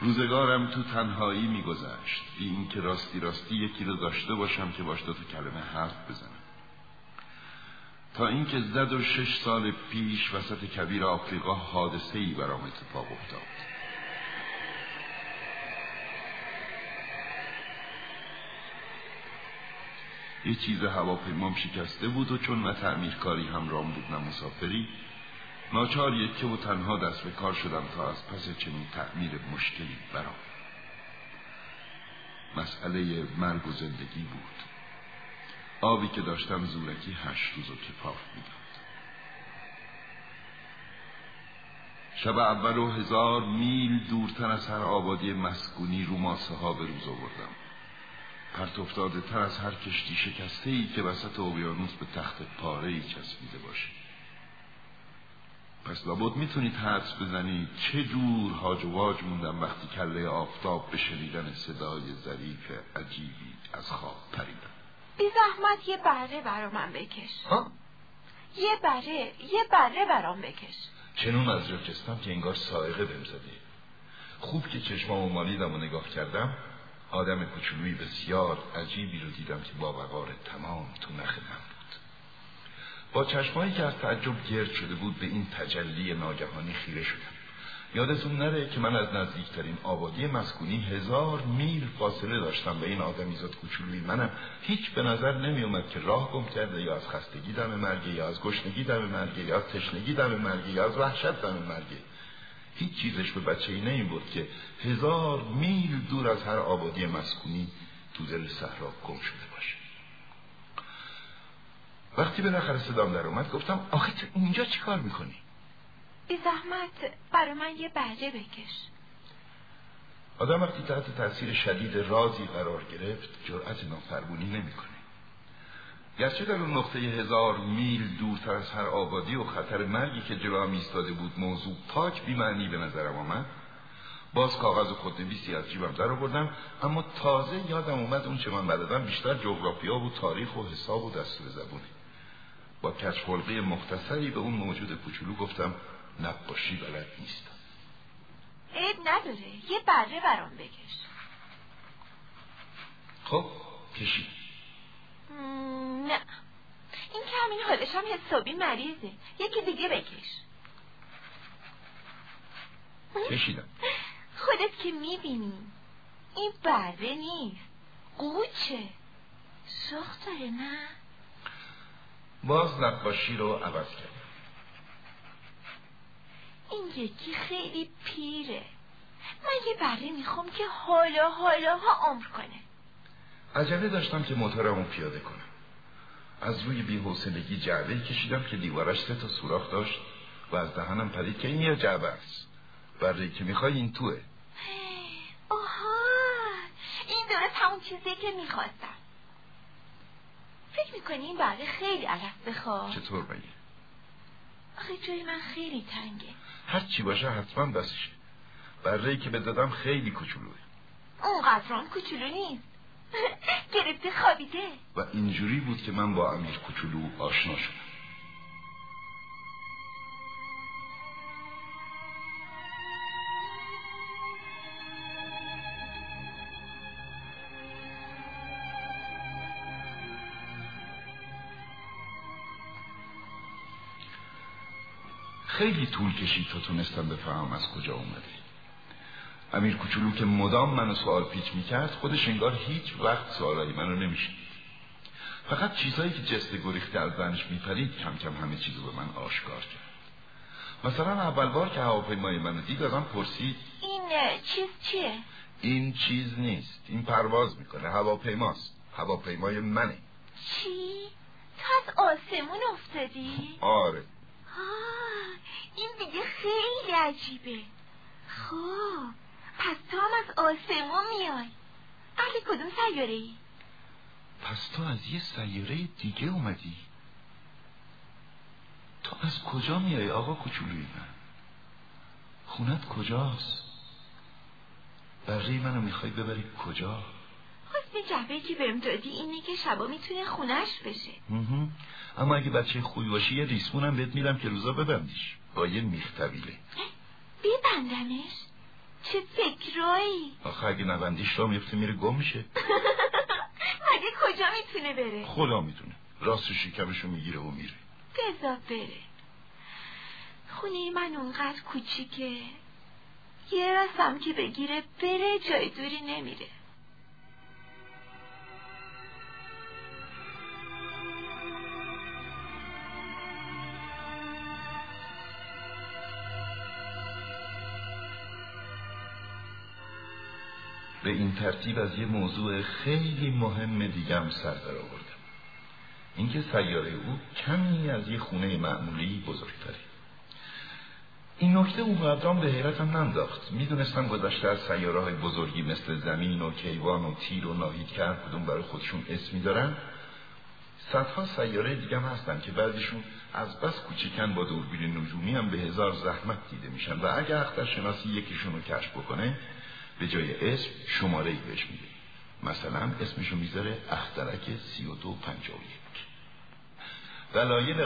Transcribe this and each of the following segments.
روزگارم تو تنهایی میگذشت. بی اینکه راستی راستی یکی رو داشته باشم که باش تو کلمه حرف بزنم. تا اینکه زد و شش سال پیش وسط کبیر آفریقا حادثه ای برام اتفاق افتاد. یه چیز هواپیمام شکسته بود و چون نه تعمیرکاری همرام بود نه مسافری ناچار یکه و تنها دست به کار شدم تا از پس چنین تعمیر مشکلی برام. مسئله مرگ و زندگی بود. آبی که داشتم زورکی هشت روز و کفاف می‌داد. شب اول و هزار میل دورتر از هر آبادی مسکونی رو ماسه ها به روز آوردم. پرت افتاده تر از هر کشتی شکسته ای که وسط اقیانوس به تخت پاره ای چسبیده باشه. پس لابد می‌تونید حدس بزنید چه جور هاج و واج موندم وقتی کله آفتاب به شنیدن صدای ظریف عجیبی از خواب پریدم بی زحمت یه بره برا من بکش. ها؟ یه بره یه بره برام بکش. چنون از جا که انگار سائقه بهم زده. خوب که چشمامو مالیدم و نگاه کردم آدم کوچولویی بسیار عجیبی رو دیدم که با وقار تمام تو نخ من بود با چشمایی که از تعجب گرد شده بود به این تجلی ناگهانی خیره شدم. یادتون نره که من از نزدیکترین آبادی مسکونی هزار میل فاصله داشتم به این آدمیزاد کوچولوی منم هیچ به نظر نمی اومد که راه گم کرده یا از خستگی دم مرگه یا از گشنگی دم مرگه یا از تشنگی دم مرگه یا از وحشت دم مرگه هیچ چیزش به بچه ای این بود که هزار میل دور از هر آبادی مسکونی تو دل صحرا گم شده. وقتی به نخر صدام در اومد گفتم آخه تو اینجا چی کار می‌کنی؟ بی زحمت برا من یه بره بکش آدم وقتی تحت تاثیر شدید رازی قرار گرفت جرأت نافرمونی نمی‌کنه. گرچه در اون نقطه هزار میل دورتر از هر آبادی و خطر مرگی که هم ایستاده بود موضوع پاک بیمعنی به نظرم آمد باز کاغذ و خودنویسی از جیبم در آوردم اما تازه یادم اومد اون چه من بلدم بیشتر جغرافیا و تاریخ و حساب و دستور زبونه با کچ مختصری به اون موجود کوچولو گفتم نقاشی بلد نیستم. عیب نداره. یه بره برام بکش. خب کشی. نه. این که همین حالش هم حسابی مریضه. یکی دیگه بکش. کشیدم. خودت که می‌بینی. این بره نیست. قوچه. سخت داره نه؟ باز نقاشی رو عوض کرد. این یکی خیلی پیره. من یه بره می‌خوام که حالا حالا ها عمر کنه. عجله داشتم که موتورمو پیاده کنم. از روی بیحوصلگی جعبه کشیدم که دیوارش سه تا سوراخ داشت و از دهنم پرید که این یه جعبه است. برای که می‌خوای این توه. آها این داره همون چیزی که می‌خواستم. فکر می‌کنی این بره خیلی علف بخواد؟ چطور بگی؟ آخه جای من خیلی تنگه. هر چی باشه حتما بسشه بره که بدادم خیلی کوچولوه. اونقدران کوچولو نیست. گرفته خوابیده. و اینجوری بود که من با امیر کوچولو آشنا شدم. خیلی طول کشید تا تونستم بفهمم از کجا اومده. امیر کوچولو که مدام منو سوال پیچ می‌کرد خودش انگار هیچ وقت سوالای منو نمیشنید. فقط چیزهایی که جست گریخته از زنش میپرید کم کم همه چیزو به من آشکار کرد. مثلا اول بار که هواپیمای منو دید ازم پرسید این چیز چیه؟ این چیز نیست. این پرواز می‌کنه هواپیماست. هواپیمای منه. چی؟ تو از آسمون افتادی؟ آره. این دیگه خیلی عجیبه. خب پس تو هم از آسمون میای. اهل کدوم سیاره ای؟ پس تو از یه سیاره دیگه اومدی. تو از کجا میای آقا کوچولوی من؟ خونت کجاست؟ بره منو می‌خوای ببری کجا؟ جعبه که بهم دادی اینه که شبا می‌تونه خونش بشه. اما اگه بچه خوبی باشی یه ریسمونم بهت میدم که روزا ببندیش. با یه میخ طویله ببندمش چه فکرایی. آخه اگه نبندیش را میفته میره گم میشه. مگه کجا می‌تونه بره؟ خدا می‌تونه. راست شکمشو می‌گیره و میره. بزا بره. خونه من اونقدر کوچیکه. یه راستم که بگیره بره جای دوری نمیره. به این ترتیب از یه موضوع خیلی مهم دیگم سر در آوردم. اینکه سیاره او کمی از یه خونه معمولی بزرگتره. این نکته اونقدرام به حیرتم ننداخت. می‌دونستم گذشته از سیاره های بزرگی مثل زمین و کیوان و تیر و ناهید که هر کدوم برای خودشون اسمی دارن صدها سیاره دیگه هم هستن که بعضیشون از بس کوچیکن با دوربین نجومی هم به هزار زحمت دیده میشن و اگر اخترشناسی یکیشون رو کشف بکنه به جای اسم شماره ای بهش میده. مثلا اسمشو می‌ذاره اخترک سی و دو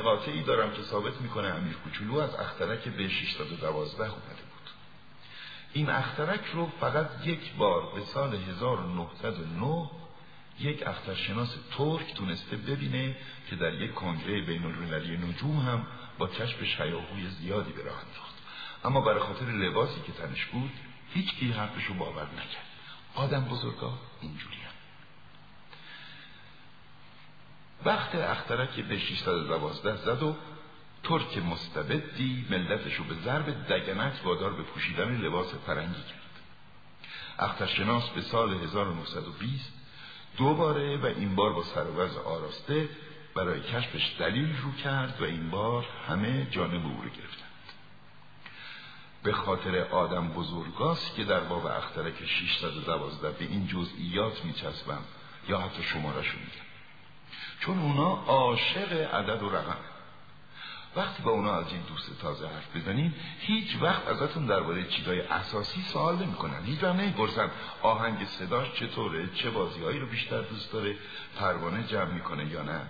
قاطعی دارم که ثابت می‌کنه امیر کوچولو از اخترک به 612 اومده بود. این اخترک رو فقط یک بار به سال 1909 یک اخترشناس ترک تونسته ببینه که در یک کنگره بین المللی نجوم هم با کشف شیاهوی زیادی به راه انداخت. اما برای خاطر لباسی که تنش بود هیچ کی حرفش رو باور نکرد. آدم بزرگا اینجوری هم. وقت اخترک به 612 زد و ترک مستبدی ملتش رو به ضرب دگنت وادار به پوشیدن لباس فرنگی کرد. اخترشناس به سال 1920 دوباره و این بار با سروز آراسته برای کشفش دلیل رو کرد و این بار همه جانب او رو گرفتند به خاطر آدم بزرگاست که در باب اخترک 612 به این جزئیات میچسبم یا حتی شمارش میگم. چون اونا عاشق عدد و رقم. وقتی با اونا از این دوست تازه حرف بزنین هیچ وقت ازتون درباره چیزای اساسی سوال نمی‌کنن. هیچ وقت نمی‌پرسن آهنگ صداش چطوره چه بازیهایی رو بیشتر دوست داره پروانه جمع می‌کنه یا نه.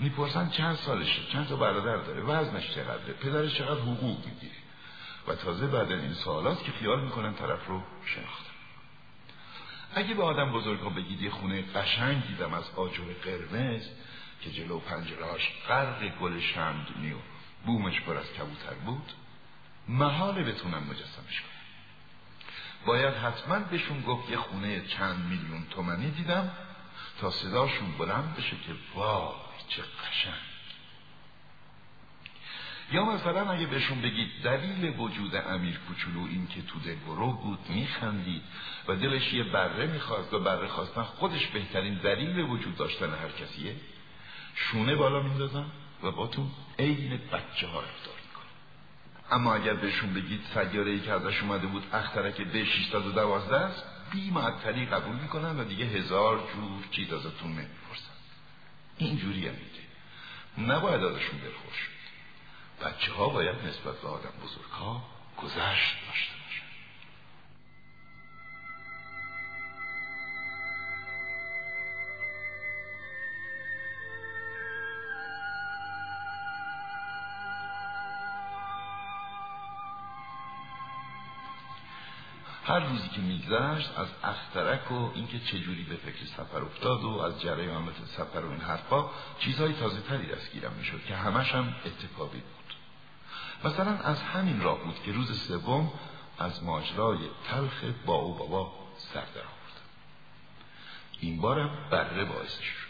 می‌پرسن چند سالشه چند تا برادر داره وزنش چقدره پدرش چقدر حقوق می‌گیره. و تازه بعد این سوالات که خیال می‌کنن طرف رو شناختن اگه به آدم بزرگ ها بگید یه خونه قشنگ دیدم از آجر قرمز که جلو پنجرهاش غرق گل شمدونی و بومش پر از کبوتر بود محاله بتونم مجسمش کنم. باید حتما بهشون گفت یه خونه چند میلیون تومنی دیدم تا صداشون بلند بشه که وای چه قشنگ. یا مثلا اگه بهشون بگید دلیل وجود امیر کوچولو این که تو دلبرو بود میخندید و دلش یه بره می‌خواست و بره خواستن خودش بهترین دلیل وجود داشتن هر کسیه؟ شونه بالا میندازن و با تو عین بچه ها رفتار اما اگر بهشون بگید سیاره ای که ازش اومده بود اخترک به 612 است بی معطلی قبول می‌کنن و دیگه هزار جور چیز ازتون نمی‌پرسن اینجوری هم میگه. نباید ازشون دلخوش بچه ها باید نسبت به آدم بزرگ ها گذشت داشته باشن. هر روزی که میگذشت از اخترک و اینکه چجوری به فکر سفر افتاد و از جریانات سفر و این حرفا چیزهای تازه تری دستگیرم می‌شد که همش هم اتفاقی بود. مثلا از همین راه بود که روز سوم از ماجرای تلخ با او بابا سر در آوردم این بارم بره باعثش شد.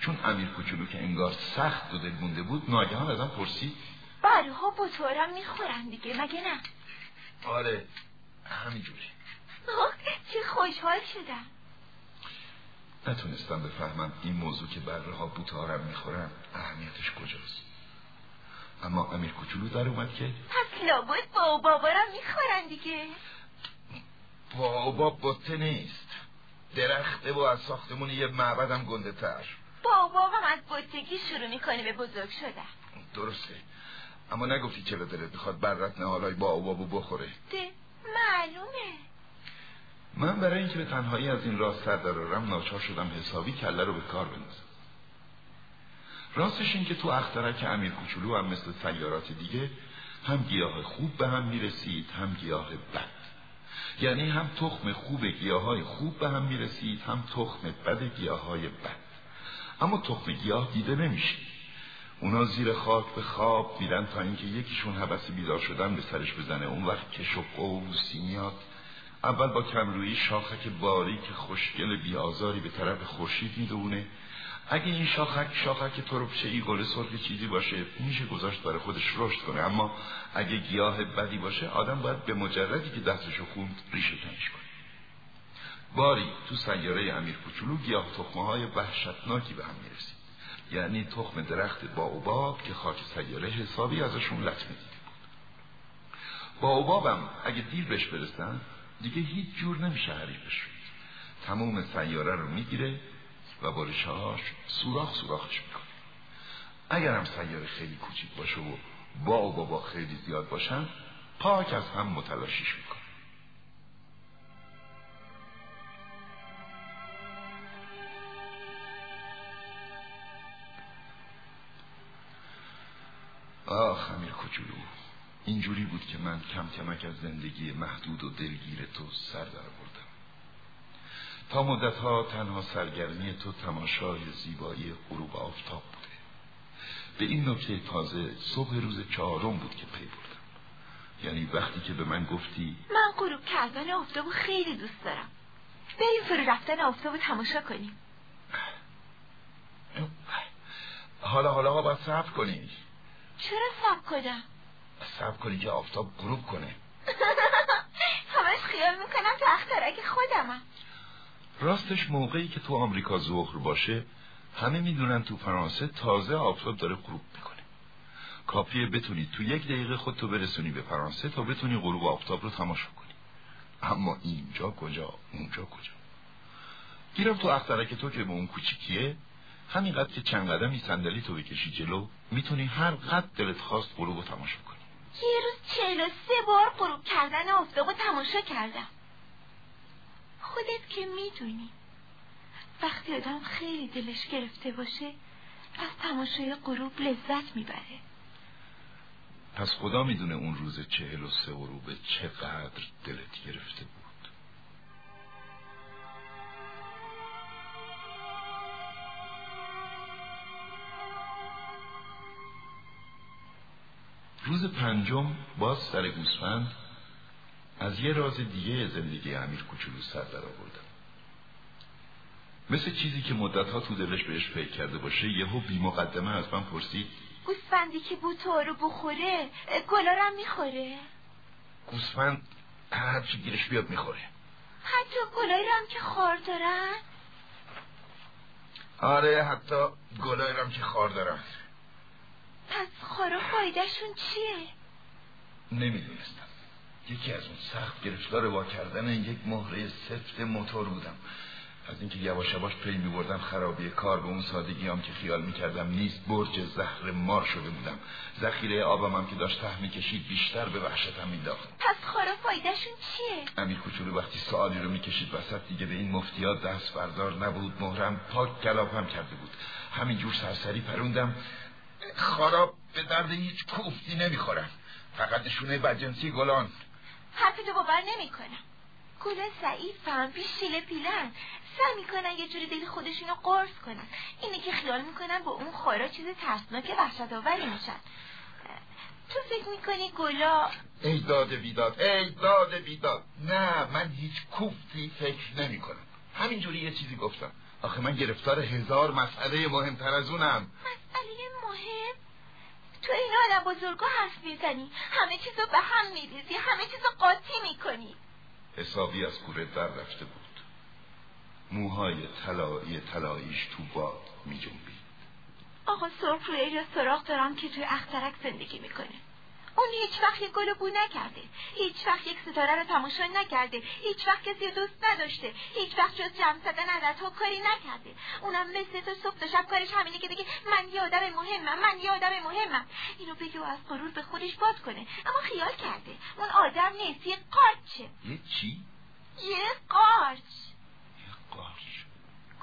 چون امیر کوچولو که انگار سخت و دلمونده بود ناگهان ازم پرسید. بره ها بطورم می‌خورن دیگه مگه نه؟ آره همینجوری. چه خوشحال شدم. نتونستم بفهمم این موضوع که بره ها بوتارم می‌خورن اهمیتش کجاست. اما امیر کوچولو در اومد که پس لابد با بابا را می‌خورن دیگه. بابا بطه نیست. درخته و از ساختمون یه معبدم گنده تر. بابا هم از بطگی شروع می‌کنه به بزرگ شده درسته. اما نگفتی چرا دلت می‌خواد برت نهالای با بابو بخوره. ده معلومه. من برای اینکه به تنهایی از این راه سر درارم ناچار شدم حسابی کله رو به کار بندازم. راستش این که تو اخترک امیر کوچولو هم مثل سیارات دیگه هم گیاه خوب به هم می‌رسید هم گیاه بد. یعنی هم تخم خوب گیاه خوب به هم می‌رسید هم تخم بد گیاه های بد. اما تخم گیاه دیده نمیشه. اونا زیر خاک به خواب میرن تا اینکه یکیشون حبس بیدار شدن به سرش بزنه. اون وقت کش و قوسی میاد اول با کمرویی شاخک باریک خوشگل بیازاری به طرف خورشید می‌دونه. اگه این شاخک شاخک تربچه ای گل سرخ چیزی باشه میشه گذاشت برای خودش رشد کنه. اما اگه گیاه بدی باشه آدم باید به مجردی که دستشو خوند ریشه کنش کنه. باری تو سیاره امیر کوچولو گیاه تخمه های وحشتناکی به هم می‌رسید. یعنی تخم درخت باوباب که خاک سیاره حسابی ازشون لطمه دیده بود باوبابم اگه دیر بهش برسن دیگه هیچ جور نمیشه حریفش تموم سیاره رو می‌گیره و با ریشهاش سوراخ سوراخش می‌کنه. اگر هم سیاره خیلی کوچیک باشه و با و بابا خیلی زیاد باشن پاک از هم متلاشیش می‌کنه. آخ امیر کوچولو اینجوری بود که من کم کمک از زندگی محدود و دلگیر تو سر در بردم تا مدت ها تنها سرگرمی تو تماشای زیبایی غروب آفتاب بوده. به این نکته تازه صبح روز چهارم بود که پی بردم. یعنی وقتی که به من گفتی من غروب کردن آفتاب خیلی دوست دارم. بریم فرو رفتن آفتاب تماشا کنیم. حالا حالا باید صبر کنی. چرا صبر کنم؟ صبر کنی که آفتاب غروب کنه. همش خیال می‌کنم تو اخترک خودمم. راستش موقعی که تو آمریکا ظهر باشه همه می‌دونن تو فرانسه تازه آفتاب داره غروب می‌کنه. کافیه بتونی تو یک دقیقه خودتو برسونی به فرانسه تا بتونی غروب آفتاب رو تماشا کنی اما اینجا کجا؟ اونجا کجا؟ گیرم تو اخترک تو که به اون کوچیکیه همینقدر که چند قدمی صندلی تو بکشی جلو می‌تونی هر قد دلت خواست غروب رو تماشا کنی یه روز چهل سه بار غروب کردن آفتاب رو تماشا کردم. خودت که می‌دونی. وقتی آدم خیلی دلش گرفته باشه از تماشای غروب لذت می‌بره. پس خدا می‌دونه اون روز چهل و سه غروبه چقدر دلت گرفته بود. روز پنجم باز سر گوسفند از یه راز دیگه زندگی امیر کوچولو سر در آوردم. مثل چیزی که مدتها تو دلش بهش فکر کرده باشه یهو بی مقدمه از من پرسید گوسفندی که بوتا رو بخوره گلارم می‌خوره؟ گوسفند هر چی گیرش بیاد می‌خوره. حتی گلایی هم که خار دارن؟ آره حتی گلایی هم که خار دارن. پس خارا فایدهشون چیه؟ نمی‌دونستم. یکی از اون سخت گرفتار وا کردن یک مهره سفت موتور بودم. از اینکه یواش یواش پی می بردم خرابی کار به اون سادگی هم که خیال می کردم نیست برج زهر مار شده بودم. ذخیره آبم هم که داشت ته می کشید بیشتر به وحشتم مینداخت پس خارا فایدهشون چیه؟ امیر کوچولو وقتی سوالی رو می‌کشید وسط دیگه به این مفتیات دست بردار نبود مهرم پاک گلاب کرده بود. همینجور سرسری پروندم. خارا به درد هیچ کوفتی نمی‌خورن. فقط نشونه بدجنسی گلان. حرف تو باور نمی‌کنم. گلا ضعیفن بی شیله پیلن. سعی می‌کنن یه جوری دل خودشونو قرص کنن. اینه که خیال می‌کنن با اون خارا چیز ترسناک وحشت آوری میشن. تو فکر می‌کنی گلا ای داد بیداد ای داد بیداد. نه من هیچ کوفتی فکر نمی‌کنم. همینجوری یه چیزی گفتم. آخه من گرفتار هزار مسئله مهمتر از اونم. مسئله مهم؟ تو این آدم بزرگا حرف می‌زنی. همه چیزو به هم میریزی همه چیزو قاطی می‌کنی. حسابی از کوره در رفته بود. موهای طلایی طلاییش تو باد میجنبید. آقا سرخ روی سراغ دارم که توی اخترک زندگی می‌کنه اون هیچ وقت یک گل بو نکرده. هیچ وقت یک ستاره رو تماشا نکرده. هیچ وقت کسی دوست نداشته. هیچ وقت جز جمع زدن عددها کاری نکرده. اونم مثل تو صبح تا شب کارش همینه که بگه من یه آدم مهمم من یه آدم مهمم. اینو بگه و از غرور به خودش باد کنه. اما خیال کرده. اون آدم نیست یه قارچه. یه چی؟ یه قارچ. یه قارچ.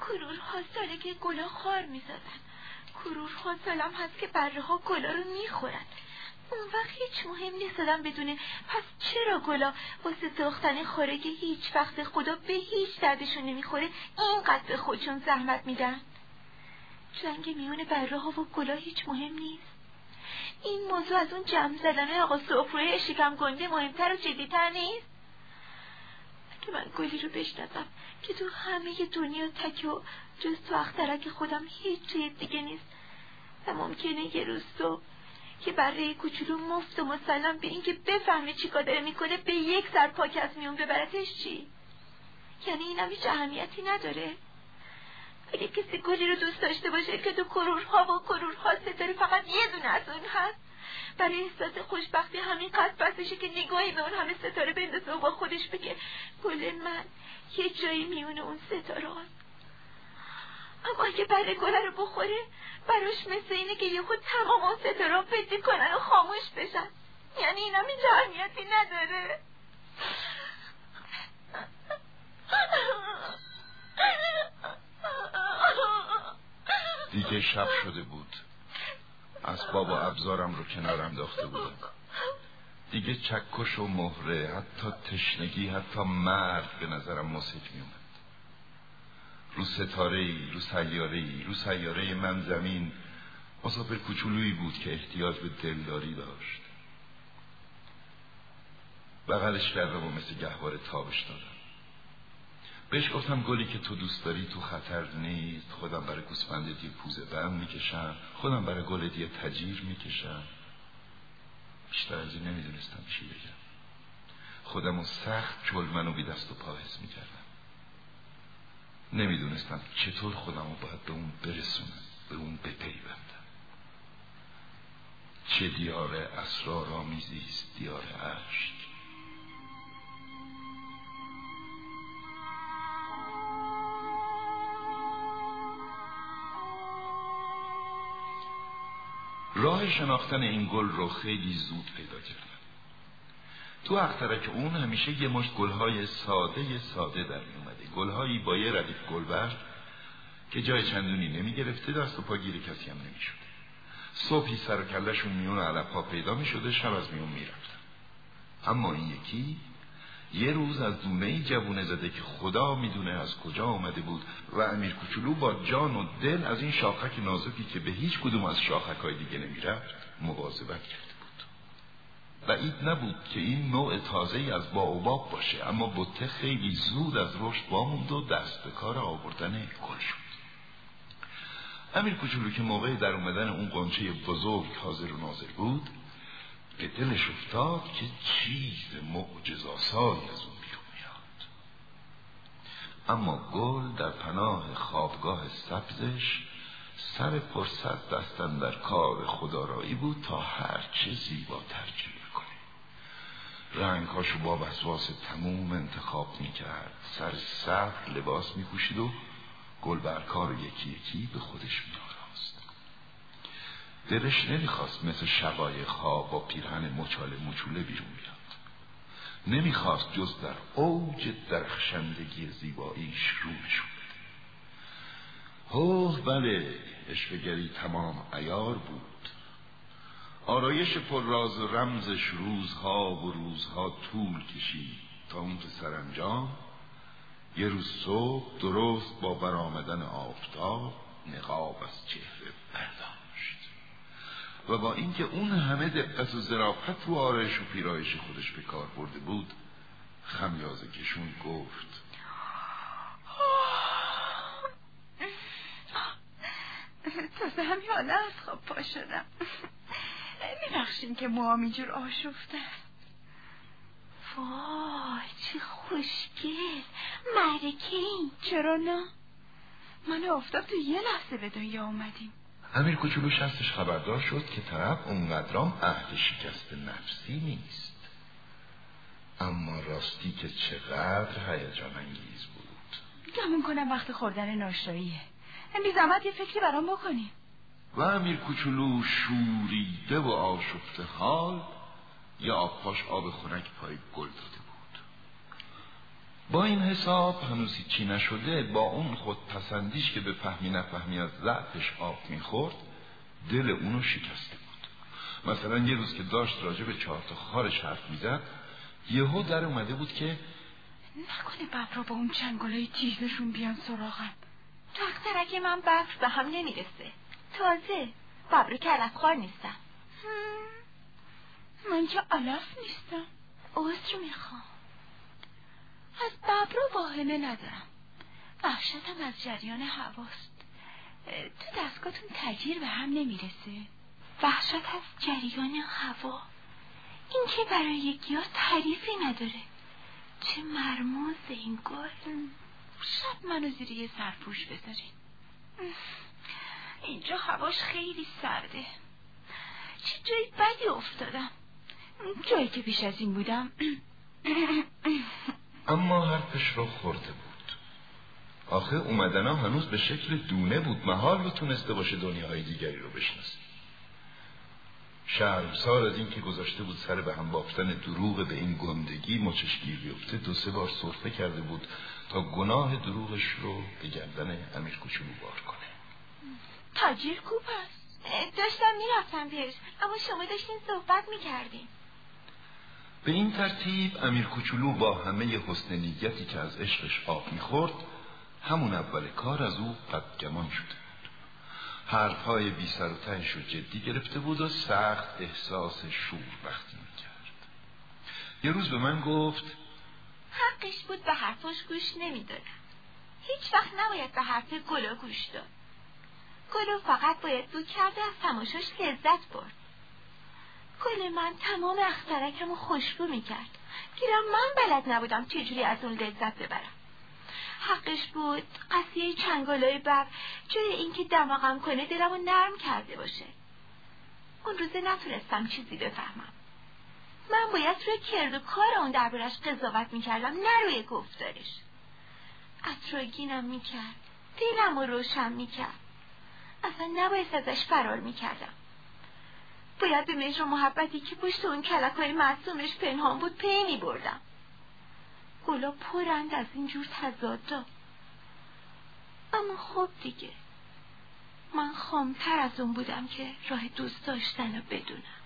کرورها ساله که گلا خار می‌زدن. کرورها سالم هست که بره ها گلا رو می‌خورن. اون وقت هیچ مهم نیست آدم بدونه. پس چرا گلا واسه ساختن خارگی هیچ وقت خدا به هیچ دردشون نمی‌خوره اینقدر به خودشون زحمت میدن؟ جنگ میون بره ها و گلا هیچ مهم نیست. این موضوع از اون جمع زدن آقا سفره شکم گنده مهمتر و جدیتر نیست. که من گلی رو بشناسم که تو همه دنیا تک و جز تو اخترک خودم هیچ چیز دیگه نیست. و ممکنه یه روز تو که برای کوچولو مفت و مسلم به اینکه بفهمه چی داره می‌کنه به یک سر پاک از میون ببرتش چی؟ یعنی اینم هیچ اهمیتی نداره. اگه کسی گلی رو دوست داشته باشه که تو کرورها و کرورها ستاره فقط یه دونه از اون هست. برای احساس خوشبختی همین قد بسشه که نگاهی به اون همه ستاره بندازه و با خودش بگه گل من یه جایی میونه اون ستاره هست. اما اگه بره گله رو بخوره براش مثل اینه که یه خود تمام اون ستاره پدی کنن و خاموش بشن. یعنی اینا هیچ اهمیتی نداره. دیگه شب شده بود. اسباب و ابزارم رو کنار انداخته بودم دیگه چکش و مهره حتی تشنگی حتی مرد به نظرم مسک می اومد رو ستاره ای رو سیاره رو سیاره من زمین مسافر کوچولویی بود که احتیاج به دلداری داشت. بغلش کردم و مثل گهوار تابش دادم. بهش گفتم گلی که تو دوست داری تو خطر نیست. خودم برای گوسفند دی پوزه بند می‌کشم. خودم برای گل دی تجیر می‌کشم. بیشتر از این نمی‌دونستم چی بگم. خودم و سخت چلمن و بی دست و پا می‌کردم. نمی‌دونستم چطور خودم رو باید به اون برسونم به اون بپیوندم. چه دیار اسرارآمیزی است دیار عشق راه شناختن این گل رو خیلی زود پیدا کردم. تو اخترک اون همیشه یه مشت گلهای ساده ساده در می گلهایی با یه ردیف گلبرگ که جای چندونی نمی گرفته دست و پا گیر کسی هم نمی صبحی سر و میون علف ها پیدا می شده شب از میون می رفتن. اما این یکی یه روز از دونه ای جوونه زده که خدا می‌دونه از کجا آمده بود و امیر کوچولو با جان و دل از این شاخک نازکی که به هیچ کدوم از شاخک های دیگه نمی‌رفت مواظبت بود بعید نبود که این نوع تازه ای از باوباب باشه اما بطه خیلی زود از رشد واموند و دست به کار آوردن گل شد. امیر کوچولو که موقع در اومدن اون قنچه بزرگ حاضر و ناظر بود به دلش افتاد که چیز معجزاسایی از اون بیرون میاد. اما گل در پناه خوابگاه سبزش سر پرصد دستن در کار خدارایی بود تا هر چه زیباتر کنه رنگهاشو با وسواس تموم انتخاب می‌کرد. سر صبر لباس میپوشید و گل برکار یکی یکی به خودش میاد دلش نمی‌خواست مثل شقایق ها با پیرهن مچاله مچوله بیرون بیاد. نمی‌خواست جز در اوج درخشندگی زیباییش رو نشون بده بله اشفگری تمام ایار بود. آرایش پر راز و رمزش روزها و روزها طول کشید تا اون که سرانجام یه روز صبح درست با برآمدن آفتاب نقاب از چهره برداشت و با اینکه اون همه دقت و ظرافت رو آرایش و پیرایش خودش به کار برده بود خمیازه کشون گفت. تازه همین حالا از خواب پا شدم. میبخشین که موام اینجور آشفته وای چه خوشگل. مرکه این چرا نه؟ من افتاد تو یه لحظه به دنیا اومدیم. امیر کوچولو شستش خبردار شد که طرف اونقدرام اهل شکست نفسی نیست. اما راستی که چقدر هیجان انگیز بود. گمون کنم وقت خوردن ناشتاییه بی زحمت یه فکری برام بکنیم. و امیر کوچولو شوریده و آشفته حال یا آبپاش آب خنک پای گل داده با این حساب هنوز چی نشده با اون خود پسندیش که به فهمی نفهمی از ضعفش آب می‌خورد دل اونو شکسته بود. مثلا یه روز که داشت راجع به چهار تا خارش حرف می‌زد یهو در اومده بود که نکنه ببرا با اون چنگالای تیزشون بیان سراغم. تخترک من ببر به هم نمی‌رسه. تازه. ببر کلفخوار نیستم. من که علف نیستم. عذر می‌خوام. از ببرا واهمه ندارم. وحشتم از جریان هواست. تو دستگاهتون تجیر به هم نمی‌رسه. وحشت از جریان هوا. این که برای گیاه تعریفی نداره. چه مرموز این گل. شب منو زیر یه سرپوش بذارین. اینجا هواش خیلی سرده. چه جایی بدی افتادم؟ جایی که پیش از این بودم. اما حرفش رو خورده بود. آخه اومدن هنوز به شکل دونه بود. محال رو تونسته باشه دنیاهای دیگری رو بشناسه. شرمسار از این که گذاشته بود سر به هم بافتن دروغ به این گندگی مچشگیر بیفته دو سه بار صرفه کرده بود تا گناه دروغش رو به گردن امیر کوچولو بار کنه. تاجیر کوب هست داشتم می‌رفتم بیارش اما شما داشتین صحبت می‌کردین. به این ترتیب امیر کوچولو با همه حسن نیتی که از عشقش آب می‌خورد همون اول کار از او بدگمان شده بود. حرفهای بی سر و تنش رو جدی گرفته بود و سخت احساس شور بختی می‌کرد. یه روز به من گفت حقش بود به حرفاش گوش نمی‌دادم. هیچ وقت نباید به حرف گلا گوش داد. گلو فقط باید بود کرده از تماشاش لذت برد. گل من تمام اخترکم رو خوشبو می‌کرد. گیرم من بلد نبودم چجوری از اون لذت ببرم. حقش بود قصیه چنگالای بر جای اینکه دماغم کنه دلمو نرم کرده باشه. اون روزه نتونستم چیزی بفهمم. من باید روی کرد و کار اون دربارش قضاوت می‌کردم نه روی گفتارش. اطراگینم می‌کرد. دلم رو روشن می‌کرد. اصلا نباید ازش فرار می‌کردم. باید به مجر محبتی که پشت اون کلک های معصومش پنهان بود پی میبردم گلا پرند از اینجور تضادا اما خب دیگه. من خامتر از اون بودم که راه دوست داشتن رو بدونم.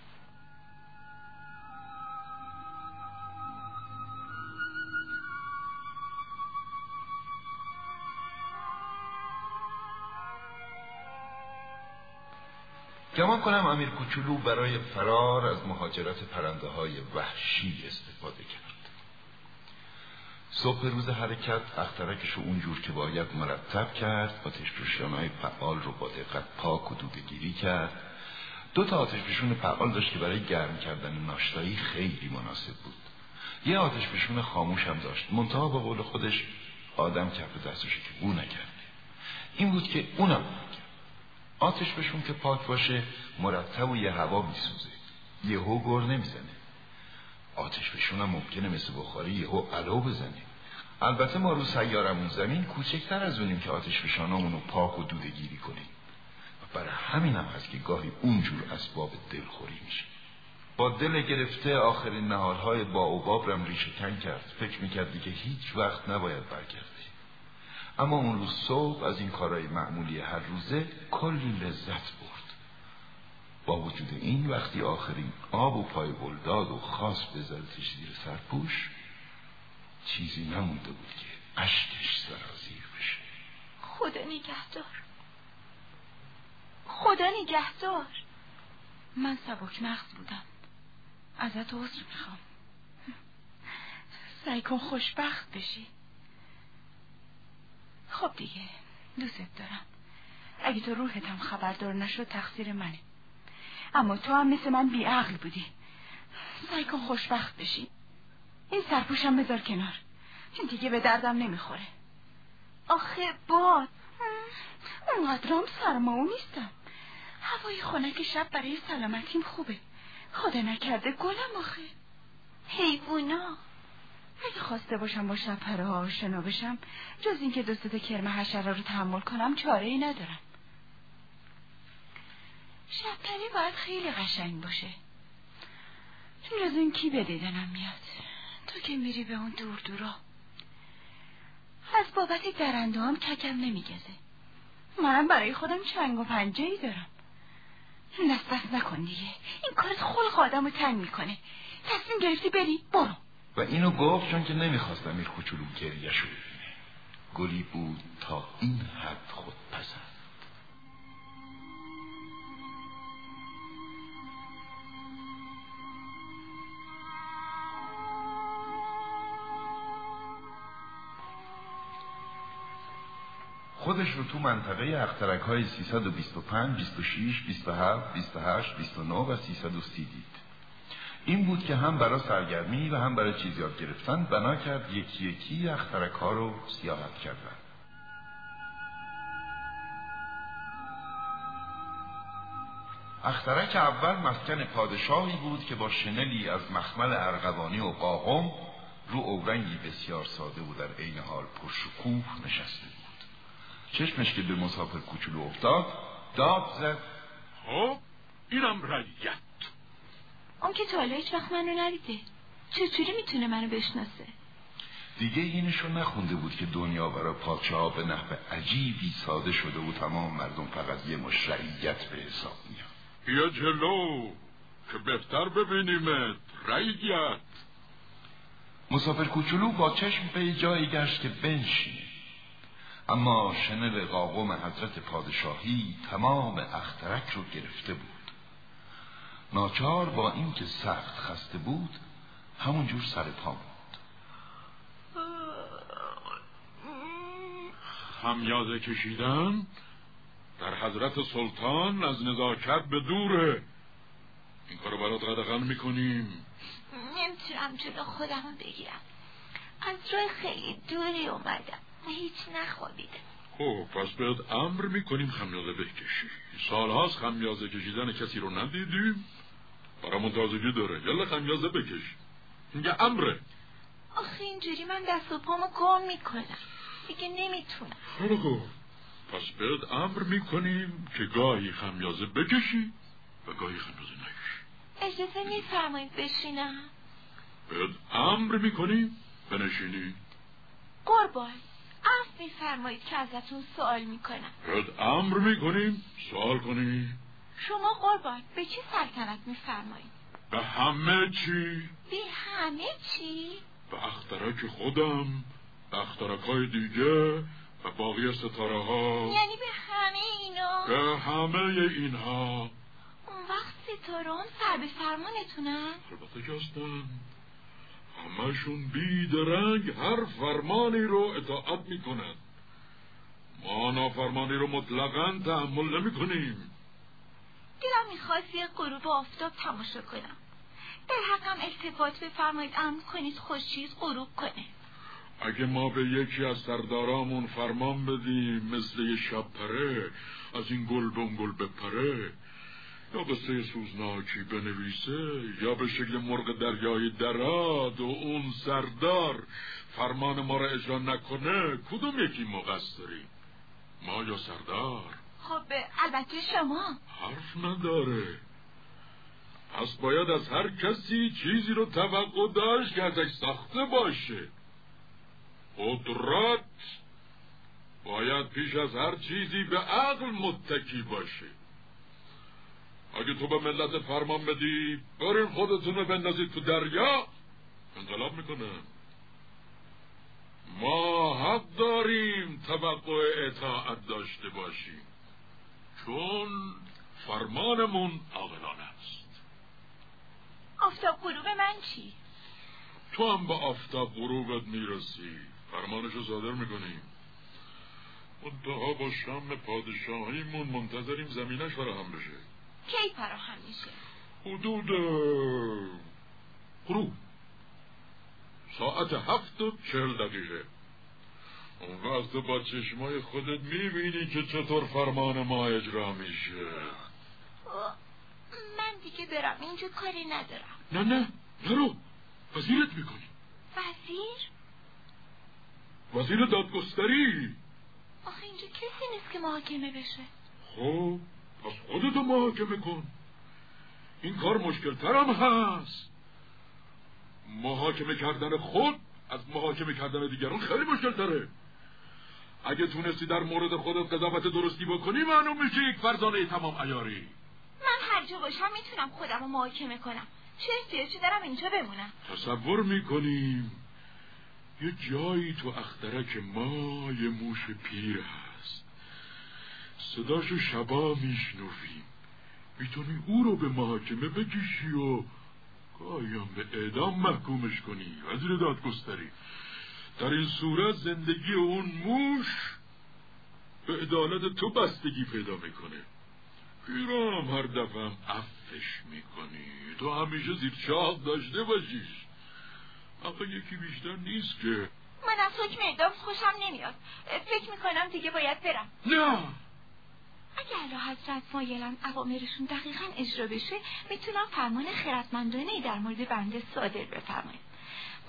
گمان کنم امیر کوچولو برای فرار از مهاجرت پرنده های وحشی استفاده کرد. صبح روز حرکت اخترکش رو اونجور که باید مرتب کرد آتش های فعال رو با دقت پاک و گیری کرد. دو تا آتش فعال داشت که برای گرم کردن ناشتایی خیلی مناسب بود. یه آتش بشون خاموش هم داشت. منتها با قول خودش آدم کف دستش که بو نکرد. این بود که اونم آتش بشون که پاک باشه مرتب و یه هوا میسوزه. یهو گر نمی‌زنه. آتش بشون هم ممکنه مثل بخاری یهو علو بزنه. البته ما رو سیارمون زمین کوچکتر از اونیم که آتش فشانامون رو پاک و دوده گیری کنیم. و برای همین هم هست که گاهی اونجور اسباب دلخوری میشه. با دل گرفته آخرین نهارهای با اوباب رم ریشه کرد. فکر می‌کردی که هیچ وقت نباید برگرده اما اون روز صبح از این کارهای معمولی هر روزه کلی لذت برد. با وجود این وقتی آخرین آب و پای بلداد و خاص بذارتش زیر سرپوش چیزی نمونده بود که اشکش سرازیر بشه. خدا نگهدار. خدا نگهدار. من سبک مغز بودم. ازت عذر می‌خوام. سعی کن خوشبخت بشی. خب دیگه دوست دارم. اگه تو روحتم خبردار نشد تقصیر منه. اما تو هم مثل من بیعقل بودی. سعی کن خوشبخت بشی. این سرپوشم بذار کنار. این دیگه به دردم نمی‌خوره. آخه باد. اونقدرام سرماو نیستم. هوای خنک شب برای سلامتیم خوبه. خدا نکرده گلم آخه. حیوونا. اگه خواسته باشم با شب آشنا بشم جز اینکه دو تا کرم حشره رو تحمل کنم چاره ای ندارم. شبپری باید خیلی قشنگ باشه. جز این کی به دیدنم میاد؟ تو که میری به اون دور دورا. از بابت درنده هم ککم نمیگزه. منم برای خودم چنگ و پنجه ای دارم. دست نکن دیگه. این کارت خلق آدم رو تنگ می‌کنه. تصمیم گرفتی بری؟ برو. و اینو گفت چون که نمی‌خواست امیر کوچولو گریهشو ببینه گلی بود تا این حد خود پسند خودش رو تو منطقه اخترک های 325, 26, 27, 28, 29 و 330 دید. این بود که هم برای سرگرمی و هم برای چیز یاد گرفتن بنا کرد یکی یکی اخترک ها رو سیاحت کردن. اخترک اول مسکن پادشاهی بود که با شنلی از مخمل ارغوانی و قاقم رو اورنگی بسیار ساده و در عین حال پرشکوه نشسته بود. چشمش که به مسافر کوچولو افتاد داد زد خب اینم رعیت اون که تا هیچ وقت منو ندیده. چطوری می‌تونه منو بشناسه؟ دیگه اینشو نخونده بود که دنیا برای پادشاه ها به نحو عجیبی ساده شده و تمام مردم فقط یه مشرعیت به حساب میاد. بیا جلو که بهتر ببینیمت رعیت. مسافر کوچولو با چشم به جایی گشت که بنشینه. اما شنل قاقم حضرت پادشاهی تمام اخترک رو گرفته بود. ناچار با اینکه سخت خسته بود همونجور سر پا بود. خمیازه کشیدن در حضرت سلطان از نزاکت به دوره. این کارو برات قدغن می‌کنیم. نمی‌تونم جلو خودم بگیرم. از راه خیلی دوری اومدم. هیچ نخوابیده خب پس بهت امر می‌کنیم خمیازه بکشی سالهاست خمیازه کشیدن کسی رو ندیدیم. برامون تازگی داره. یلا خمیازه بکش اینگه امره. آخه اینجوری من دست و پامو کام می‌کنم. دیگه نمی‌تونم. خب پس بهت امر می‌کنیم که گاهی خمیازه بکشی و گاهی خمیازه نکشی اجازه میفرمایید بشینم. بهت امر می‌کنیم. بنشینی قربان. عفو میفرمایید که ازتون سوال می‌کنم. بهت امر می‌کنیم سوال کنی شما قربان به چی سلطنت میفرمایید؟ به همه چی. به همه چی؟ به اخترک خودم به اخترک های دیگه و باقی ستاره ها یعنی به همه اینا؟ به همه اینها. اون وقت ستاره هم سر به فرمانتونن؟ البته که هستن. همشون بیدرنگ هر فرمانی رو اطاعت می‌کنن. ما نافرمانی رو مطلقا تحمل نمی کنیم دلم می‌خواست یه غروب آفتاب تماشا کنم. در حقم التفات بفرمایید امر کنید خوشچیز غروب کنه. اگه ما به یکی از سردارامون فرمان بدیم مثل یه شب پره از این گل گل بپره یا قصه سوزناکی بنویسه یا به شکل مرغ دریای دراد و اون سردار. فرمان ما را اجرا نکنه کدوم یکی مقصری ما یا سردار؟ خب البته شما. حرف نداره. پس باید از هر کسی چیزی رو توقع داشت که ازش ساخته باشه. قدرت باید پیش از هر چیزی به عقل متکی باشه. اگه تو به ملت فرمان بدی برین خودتون رو بندازید تو دریا. انقلاب می‌کنه. ما حق داریم توقع اطاعت داشته باشیم. چون فرمانمون عاقلانه است. آفتاب غروب من چی؟ تو هم به آفتاب غروبت می‌رسی. فرمانشو صادر می‌کنیم منتها با شم پادشاهیمون منتظریم زمینش فراهم بشه. کی فراهم میشه؟ حدود غروب. ساعت هفت و چهل دقیقه. اون وقت با چشمای خودت می‌بینی که چطور فرمان ما اجرا میشه. من دیگه برم. اینجا کاری ندارم. نه نه نرو وزیرت می‌کنی. وزیر؟ وزیر دادگستری. آخه اینجا کسی نیست که محاکمه بشه. خب پس خودتو محاکمه کن. این کار مشکل ترم هست. محاکمه کردن خود از محاکمه کردن دیگران خیلی مشکل تره اگه تونستی در مورد خودت قضاوت درستی بکنی معلوم میشه یک فرزانه تمام ایاری من هر جا باشم می‌تونم خودم رو محاکمه کنم. چه احتیاجی دارم اینجا بمونم؟ تصور می‌کنیم یه جایی تو اخترک ما یه موش پیر هست. صداشو شبا میشنویم. می‌تونی او رو به محاکمه بکشی و گاهیم به اعدام محکومش کنی وزیر دادگستری. در این صورت زندگی اون موش به عدالت تو بستگی پیدا می‌کنه. پیرام هر دفعه هم افش می‌کنی. تو همیشه زیر چاق داشته باشیش. آقا یکی بیشتر نیست که من از حکم اعدام خوشم نمیاد. فکر می‌کنم دیگه باید برم. نه! اگر اعلی حضرت مایلن اوامرشون دقیقا اجرا بشه می‌تونم فرمان خیرتمندانه در مورد بنده صادر بفرمایید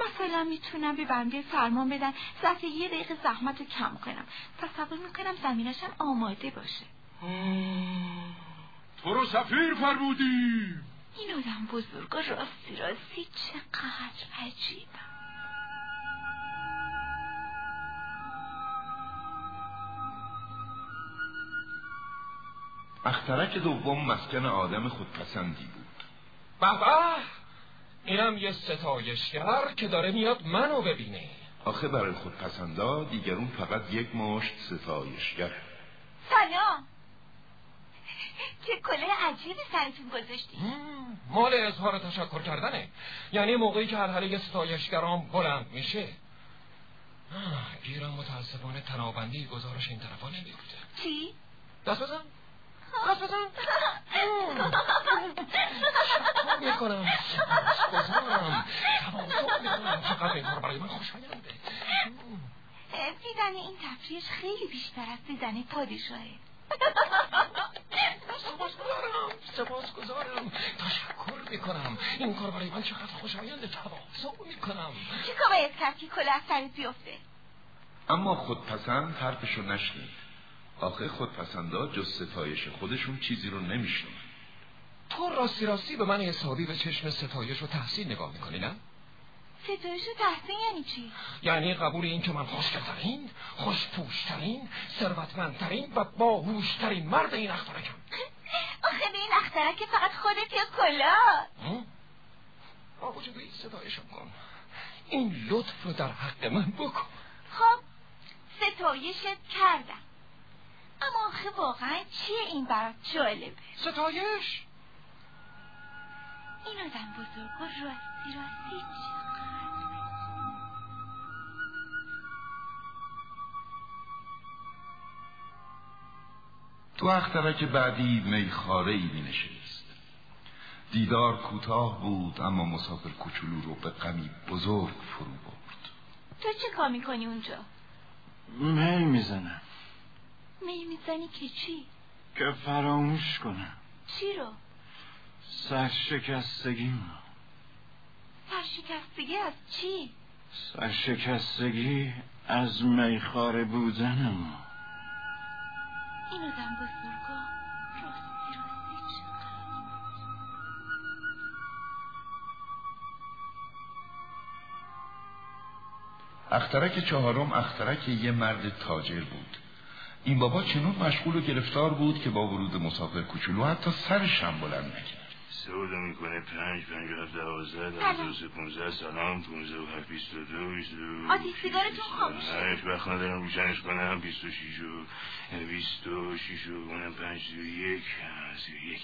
مثلا می‌تونم به بنده فرمان بدن ظرف یه دقیقه زحمت رو کم کنم. تصور می‌کنم زمینشم آماده باشه. تو رو سفیر فرمودی. این آدم بزرگ و راستی راستی چقدر عجیبم اخترک دوم مسکن آدم خودپسندی بود. بابا اینم یه ستایشگر که داره میاد منو ببینه. آخه برای خودپسندا دیگرون فقط یک مشت ستایشگر. سلام. چه کله عجیبی سرتون گذاشتی. مال اظهار تشکر کردنه. یعنی موقعی که هلهله ستایشگرام بلند میشه. آه، گیرم متاسفانه تنابندی گزارش این طرفا نمیبوده. چی؟ دست بزن. می‌کنم سپاسگزارم تواضع می‌کنم چقدر این کار برای من خوشاینده دیدن این تفریش خیلی بیشتر از دیدن پادشاهه سپاسگزارم سپاسگزارم تشکر می‌کنم این کار برای من چقدر خوشاینده تواضع می‌کنم چی که باید کرد که کله از سرت بیفته اما خودپسند حرفشو نشنید. آخه خودپسندا جز ستایش خودشون چیزی رو نمیشنون تو راستی راستی به من حسابی به چشم ستایش و تحسین نگاه می‌کنی نه؟ ستایش و تحسین یعنی چی؟ یعنی قبول این که من خوشگلترین خوشپوشترین ثروتمندترین و باهوشترین مرد این اخترکم آخه به این اخترک فقط خودت یا کلا؟ با وجود این ستایشم کن این لطف رو در حق من بکن خب ستایشت کردم اما آخه واقعا چیه این برات جالبه؟ ستایش؟ این آدم بزرگ و راستی راستی چقدر تو اخترک بعدی میخاره ای می نشست دیدار کوتاه بود اما مسافر کوچولو رو به غمی بزرگ فرو برد. تو چه کار می‌کنی اونجا؟ می می‌زنم می می‌زنی که چی؟ که فراموش کنم چی رو؟ سرشکستگیم رو سرشکستگی از چی؟ سرشکستگی از میخاره بودنم این آدم بزرگا راستی راستی چقدر اخترک چهارم اخترک یه مرد تاجر بود این بابا چنون مشغول و گرفتار بود که با ورود مسافر کوچولو حتی سرش هم بلند نکرد سودا می‌کنه پنج پنج هفت دوازده دوازده و سه پونزده سلام پونزده و هفت بیست و دو بیست و دو آتیش سیگارتون خاموشه. هشت وقت ندارم روشنش کنم بیست و شیش و بیست و شیش و اونم پنج سی و یک سی و یک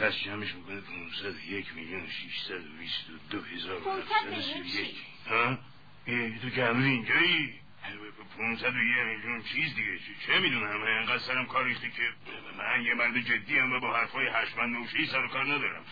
پس جمعش می‌کنه پونزد و یک میلیون و شیشصد و بیست و دو هزار و هفتصد و سی و یک؟ ها؟ تو که هنوز اینجایی پونصد و یه میلیون چیز دیگه. چه, چه می‌دونم؟ انقدر سرم کار ریخته که من یه مرد جدی هم و با حرفای هشمند نوشی سر و کار ندارم.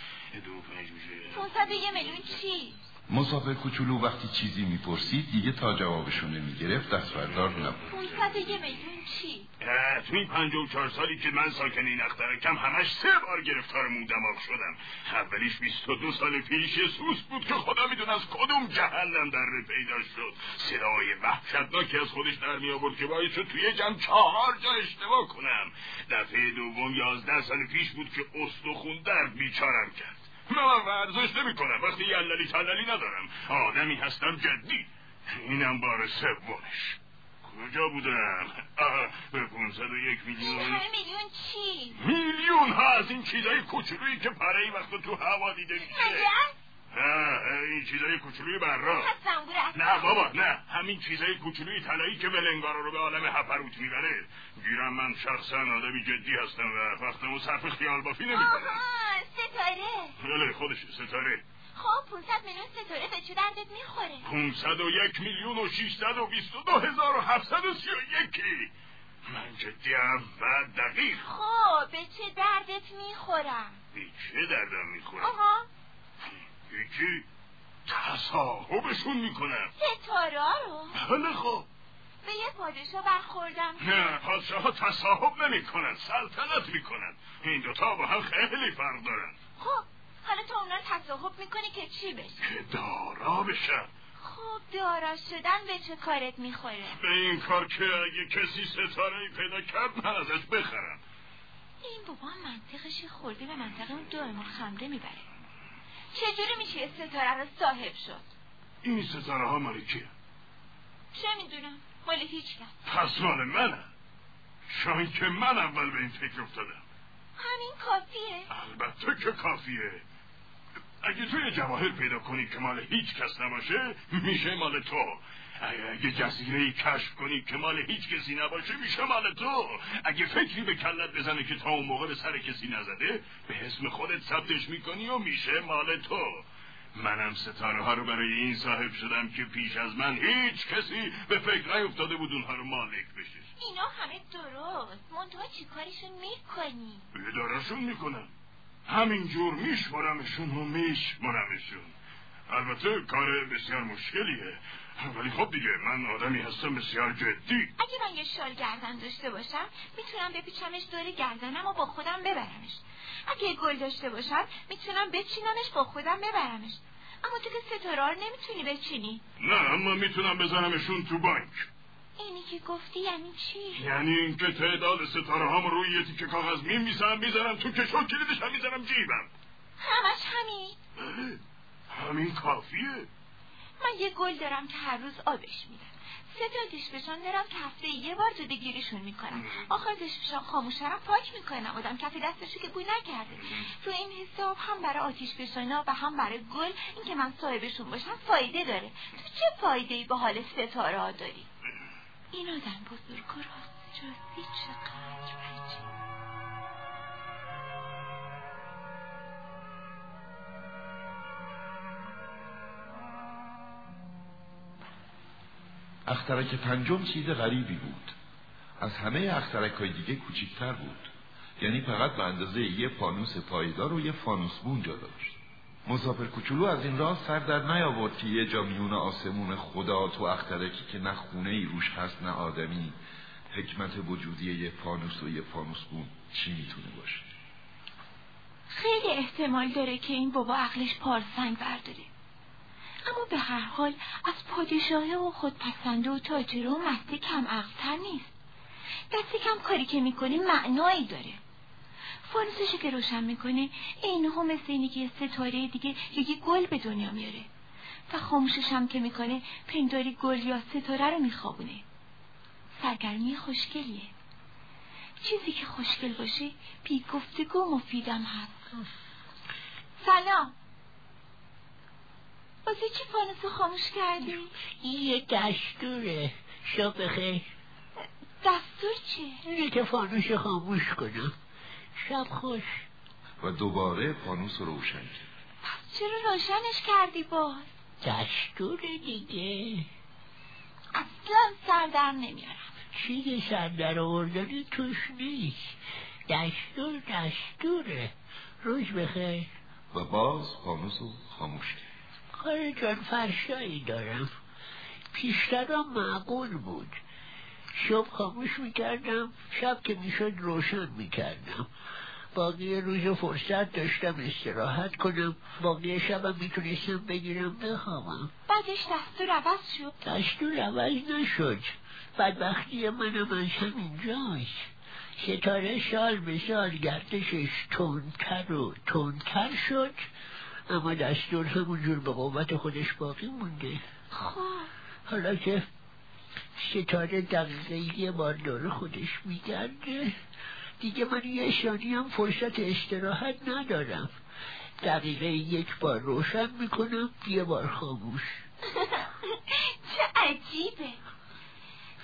دو پنج میشه. 501 میلیون چی؟ مسافر کوچولو وقتی چیزی می‌پرسید دیگه تا جوابشو نمی‌گرفت دست بردار نبود 501 میلیون چی؟ اه، تو این پنج و چهار سالی که من ساکن این اخترکم همش سه بار گرفتار مودماغ شدم. اولیش بیست و دو سال پیش یه سوس بود که خدا میدون از کدوم جهنم در پیدا شد. صدای وحشتناکی از خودش در می آورد که باعث شد توی جمع چهار جا اشتباه کنم. دفعه دوم یازده سال پیش بود که استخون درد بیچارم کرد. من ورزش نمی کنم وقتی یللی تللی ندارم. آدمی هستم جدی. اینم بار سومش. کجا بودم؟ به 501 میلیون. میلیون چی؟ میلیون ها از این چیزای کوچولویی که پره وقت تو هوا دیده میشه. این چیزای کوچولوی برا نه بابا نه. همین چیزای کوچولوی طلایی که ولنگارا رو به عالم هپروت می‌بره. گیرم من شخصا آدمی جدی هستم و وقتمو صرف خیال بافی نمی‌کنم. ستاره. بله خودش ستاره. خب 500 میلیون ستاره به چه دردت می‌خوره؟ 501 میلیون و 622 هزار و 731 من جدیم و دقیق. خب به چه دردت می‌خورم؟ به چه دردم می‌خورم؟ آها. یکی تصاحبشون می‌کنم. ستاره رو؟ بله خب. به یه پادشاه برخوردم. نه پادشاه ها تصاحب نمی‌کنن سلطنت می‌کنن این دوتا با هم خیلی فرق دارن. خب حالا تو اونا تصاحب می‌کنی که چی بشه؟ که دارا بشن. خب دارا شدن به چه کارت می‌خوره؟ به این کار که اگه کسی ستاره ای پیدا کرد من ازش بخرم. این بابا منطقش یه خورده به منطقه اون دائم خمره می‌بره. چجوری میشه ستاره رو صاحب شد؟ این ستاره ها مال کیه؟ چه می‌دونم؟ مال هیچ کس. پس مال منه شاید که من اول به این فکر افتادم. همین کافیه. البته که کافیه. اگه توی جواهر پیدا کنی که مال هیچ کس نباشه میشه مال تو. اگه- اگه جزیره ای کشف کنی که مال هیچ کسی نباشه میشه مال تو. اگه فکری به کلت بزنه که تا اون موقع به سر کسی نزده به اسم خودت ثبتش می‌کنی و میشه مال تو. منم ستاره ها رو برای این صاحب شدم که پیش از من هیچ کسی به فکر نیفتاده بود اونها رو مالک بشه. اینا همه درست. منتها چی کارشون می‌کنی؟ ادارشون می‌کنم. همینجور میشمرمشون و میشمرمشون البته کار بسیار مشکلیه. ولی خب دیگه من آدمی هستم بسیار جدی. اگه من یه شال گردن داشته باشم می‌تونم بپیچمش دور گردنم و با خودم ببرمش. اگه گل داشته باشم می‌تونم بچینمش با خودم ببرمش. اما تو که ستاره رو نمی‌تونی بچینی. نه اما می‌تونم بزنمشون تو بانک. اینی که گفتی یعنی چی؟ یعنی اینکه تعداد ستاره هام روی یه تیکه کاغذ میمیسم می‌زنم تو کشو کلیدش هم می‌زنم جیبم. همش همین. همین کافیه. من یه گل دارم که هر روز آبش میدم. سه تا دیشپشان دارم که هفته یه بار زوده گیریشون می‌کنم آخر دیشپشان خاموشرم پاک می‌کنم. آدم کف دستشو که بوی نکرده. رو این حساب هم برای آتیش و هم برای گل این که من صاحبشون باشم فایده داره. تو چه فایده ای به حال ستاره ها داری؟ این آدم بزرگ و راست چقدر عجیب. اخترک پنجم چیز غریبی بود. از همه اخترک های دیگه کوچیکتر بود. یعنی فقط به اندازه یه فانوس پایدار و یه فانوس بون جا داشت. مسافر کوچولو از این راه سر در نیاورد که یه جا میون آسمون خدا تو اخترکی که نه خونه ای روش هست نه آدمی. حکمت وجودی یه فانوس و یه فانوس بون چی می‌تونه باشه؟ خیلی احتمال داره که این بابا عقلش پارسنگ برداره. اما به هر حال از پادشاهه و خودپسنده و تاجره و مسته کم عقلتر نیست. دست کم کاری که می‌کنه معنایی داره. فانوسشو که روشن می‌کنه این هم مثل اینه که ستاره دیگه یا یه گل به دنیا میاره. و خاموشش هم که می‌کنه پنداری گل یا ستاره رو میخوابونه. سرگرمی خوشگلیه. چیزی که خوشگل باشه بی گفتگو مفیدم هست. سلام. واسه چی فانوسو خاموش کردی؟ این یه دستوره. شب بخیر. دستور چیه؟ اینه که فانوش خاموش کنم. شب خوش. و دوباره فانوس رو روشن کرد پس چرا روشنش کردی باز؟ دستور دیگه. اصلا سر در نمیارم. چیزی سر در آوردنی توش نیست. دستور دستوره. روز بخیر. و باز فانوس رو خاموش کرد کار جان فرشایی دارم. پیشترم معقول بود. صبح خاموش می‌کردم شب که می‌شد روشن می‌کردم. باقی روز فرصت داشتم استراحت کنم. باقی شبم می‌تونستم بگیرم بخوابم. بعدش دستور عوض شد. دستور عوض نشد. بدبختی منم از همین جاست. ستاره سال به سال گردشش تندتر و تندتر شد. اما دستور همونجور به قوت خودش باقی مونده. خب. حالا که ستاره دقیقه یه بار دور خودش میگرده دیگه من یه شانی هم فرصت استراحت ندارم. دقیقه یک بار روشن می‌کنم یه بار خاموش. چه عجیبه.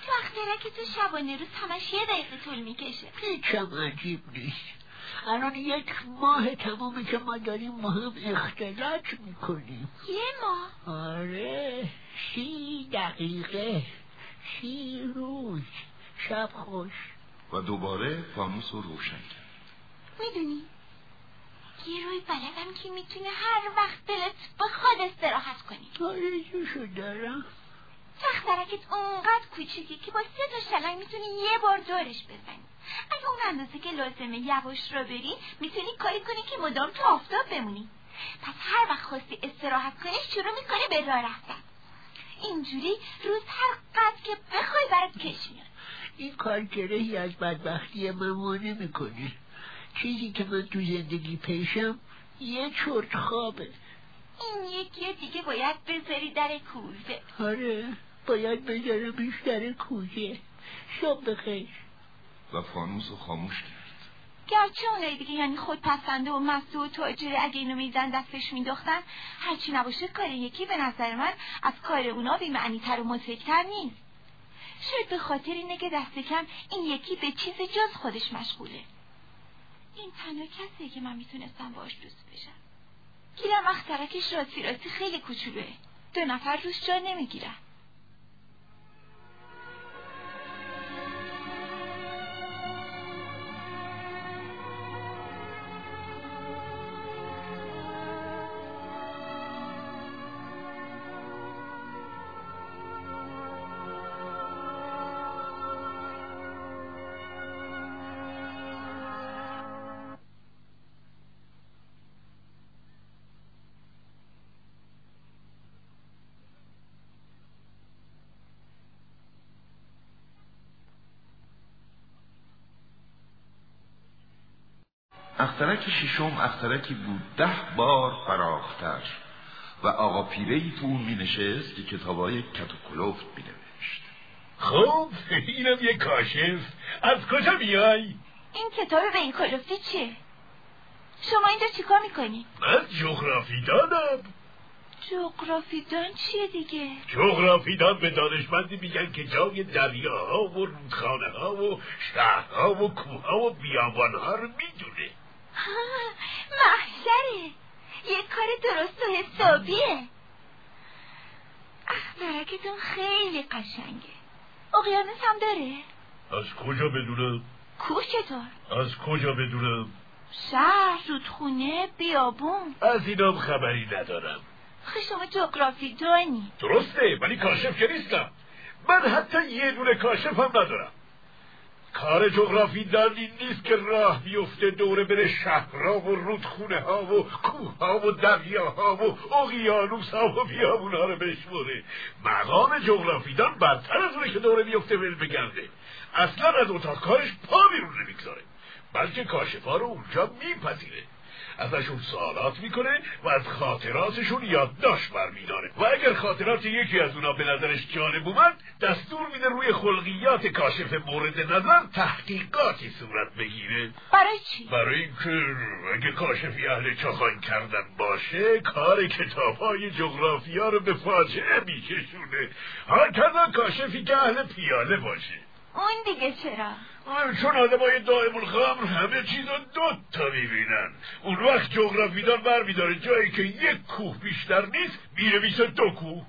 تو اخترک تو شبانه روز همش یه دقیقه طول می‌کشه. هیچم عجیب نیست. الان یک ماه تمومه که ما داریم ما هم اختلاط می‌کنیم. یه ماه؟ آره سی دقیقه سی روز. شب خوش. و دوباره فانوس رو روشن کرد. می‌دونی یه روی بلدم که می‌تونه هر وقت دلت بخواد استراحت کنی. آرزوشو دارم تخترکت اونقدر کوچیکی که با سه تا شلنگ می‌تونی یه بار دورش بزنی. اگه اون اندازه که لازمه یواش را بری می‌تونی کاری کنی که مدام تو آفتاب بمونی. پس هر وقت خواستی استراحت کنی شروع می‌کنی به راه رفتن. اینجوری روز هر قدر که بخوای برات کش میاد این کار گرهی از بدبختی من مانع می‌کنه. چیزی که من تو زندگی پیشم یه چرت خوابه. این یکی دیگه باید بذاری در کوزه. آره باید بذارمش در کوزه. شب بخیر. و فانوس رو خاموش کرد. گرچه دیگه یعنی خود پسنده و و تاجره اگه اینو میزن دستش مینداختن هرچی نباشه کار یکی به نظر من از کار اونا بیمعنی تر و مزهکتر نیست. شاید به خاطر اینه که دست کم این یکی به چیز جز خودش مشغوله. این تنها کسیه که من می‌تونستم باش دوست بشم. گیرم اخترکش راستی راستی خیلی کوچولوه. دو نفر روش جا نمی‌گیرن. اخترک ششم اخترکی بود ده بار فراختر و آقا پیره ای تو اون می نشست که کتابای کت و کلوفت می نوشت خب اینم یه کاشف از کجا میای؟ این کتاب به این کلفتی چیه؟ شما اینجا چیکار می‌کنی؟ من جغرافی دانم جغرافیدان چیه دیگه؟ جغرافی دان به دانشمندی میگن که جای دریاها و رودخانه ها و شهرها و کوه و بیابانها رو می‌دونه محشره یه کار درست و حسابیه اخترکتون خیلی قشنگه اقیانوس هم داره؟ از کجا بدونم؟ کوه چطور؟ از کجا بدونم؟ شهر، رودخونه، بیابون از اینام خبری ندارم خب شما جغرافی دانی درسته ولی کاشف که نیستم من حتی یه دونه کاشف هم ندارم کار جغرافی دانی نیست که راه بیفته دوره بره شهرها و رودخونه ها و کوه ها و دریاها و اقیانوس ها و بیابون ها رو بشموره. مقام جغرافیدان بدتر از اونه که دوره بیفته ول بگرده. اصلا از اتاق کارش پا بیرون نمی‌گذاره بلکه کاشفا رو اونجا میپذیره. ازشون سوالات می‌کنه و از خاطراتشون یادداشت برمیداره و اگر خاطرات یکی از اونا به نظرش جالب اومد دستور میده روی خلقیات کاشف مورد نظر تحقیقاتی صورت بگیره برای چی؟ برای اینکه اگه کاشفی اهل چاخان کردن باشه کار کتاب های جغرافیا رو به فاجعه میکشونه هرکذا کاشفی که اهل پیاله باشه اون دیگه چرا؟ چون آدمای دائم الخمر همه چیز رو دو تا می‌بینن. اون وقت جغرافیدان بر میداره. جایی که یک کوه بیشتر نیست میره دو کوه.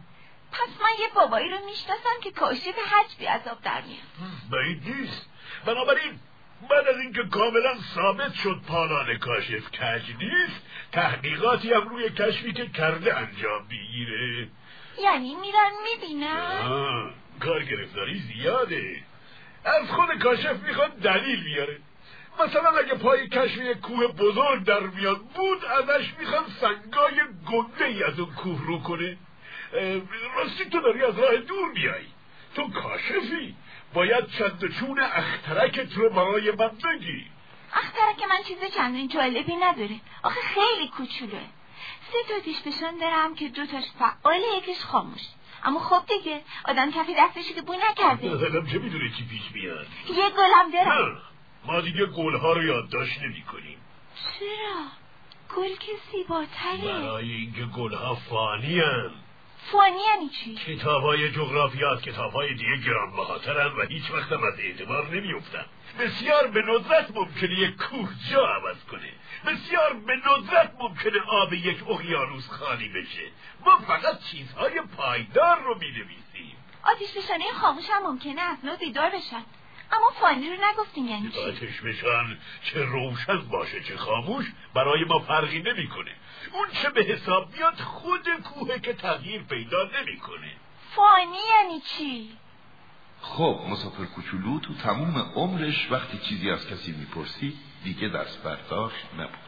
پس من یه بابایی رو می‌شناسم که کاشف حج بی عذاب در میاد. بعید نیست. بنابراین بعد از اینکه کاملا ثابت شد پالان کاشف کج نیست تحقیقاتی هم روی کشفی که کرده انجام می‌گیره. یعنی میرن می‌بینن؟ کار گرفتاری زیاده. از خود کاشف می‌خواد دلیل بیاره. مثلا اگه پای کشف یک کوه بزرگ در میاد بود ازش می‌خواد سنگای گنده ای از اون کوه رو کنه. راستی تو داری از راه دور میایی تو کاشفی. باید چند چون اخترکت رو برای من بگی. اخترک من چیز چندین جالبی نداره. آخه خیلی کوچولوه سه تا دیش دارم که دو تاش فعال یکیش خاموش. اما خب دیگه آدم کفی دستش که بو نکرده. حالا چه می‌دونه چی پیش میاد؟ یه گلم دارم ما دیگه گلها رو یادداشت نمی کنیم چرا؟ گل که زیباتره. برای اینکه گلها فانی هن. فانی یعنی چی؟ کتاب های جغرافیات کتاب های دیگه گرانبهاترن و هیچ وقت هم از اعتبار نمیافتن. بسیار به ندرت ممکنه یک کوه جا عوض کنه. بسیار به ندرت ممکنه آب یک اقیانوس خالی بشه. ما فقط چیزهای پایدار رو می نویسیم آتیش نشانه خاموش هم ممکنه از نو بیدار بشن. اما فانی رو نگفتیم یعنی چی؟ آتش بشن چه روشن باشه چه خاموش برای ما فرقی نمی‌کنه. اون چه به حساب میاد خود کوه که تغییر پیدا نمی‌کنه. فانی یعنی چی؟ خب مسافر کوچولو تو تموم عمرش وقتی چیزی از کسی می‌پرسی دیگه دست برداشت نبود.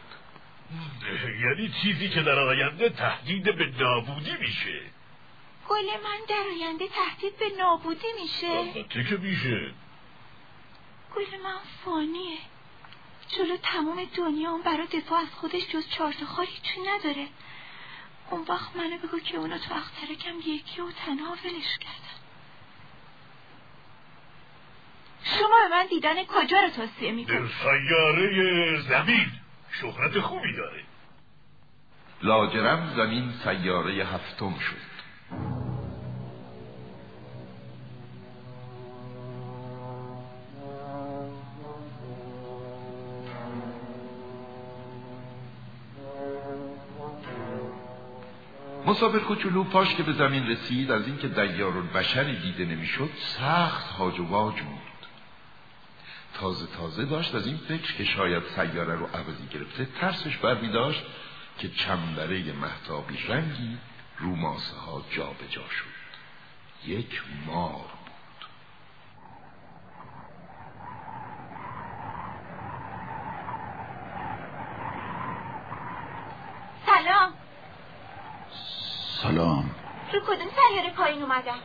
یعنی چیزی که در آینده تهدید به نابودی میشه. گل من در آینده تهدید به نابودی میشه. البته که میشه. گل من فانیه. جلو تمام دنیا اون برای دفاع از خودش جز چهار تا خار هیچی نداره. اون وقت منو بگو که اونا تو اخترکم یکی و تنها ولش کردن. شما به من دیدن کجا رو توصیه در می‌کنید سیاره زمین. شهرت خوبی داره. لاجرم زمین سیاره هفتم شد. مسافر کوچولو پاش که به زمین رسید از اینکه دیار بشری دیده نمی‌شد سخت هاج و واج بود. تازه تازه داشت. از این فکر که شاید سیاره رو عوضی گرفته ترسش برمی داشت که چنبره محتابی رنگی رو ماسه ها جا به جا شد. یک مار بود. سلام. سلام. رو کدوم سیاره پایین اومدن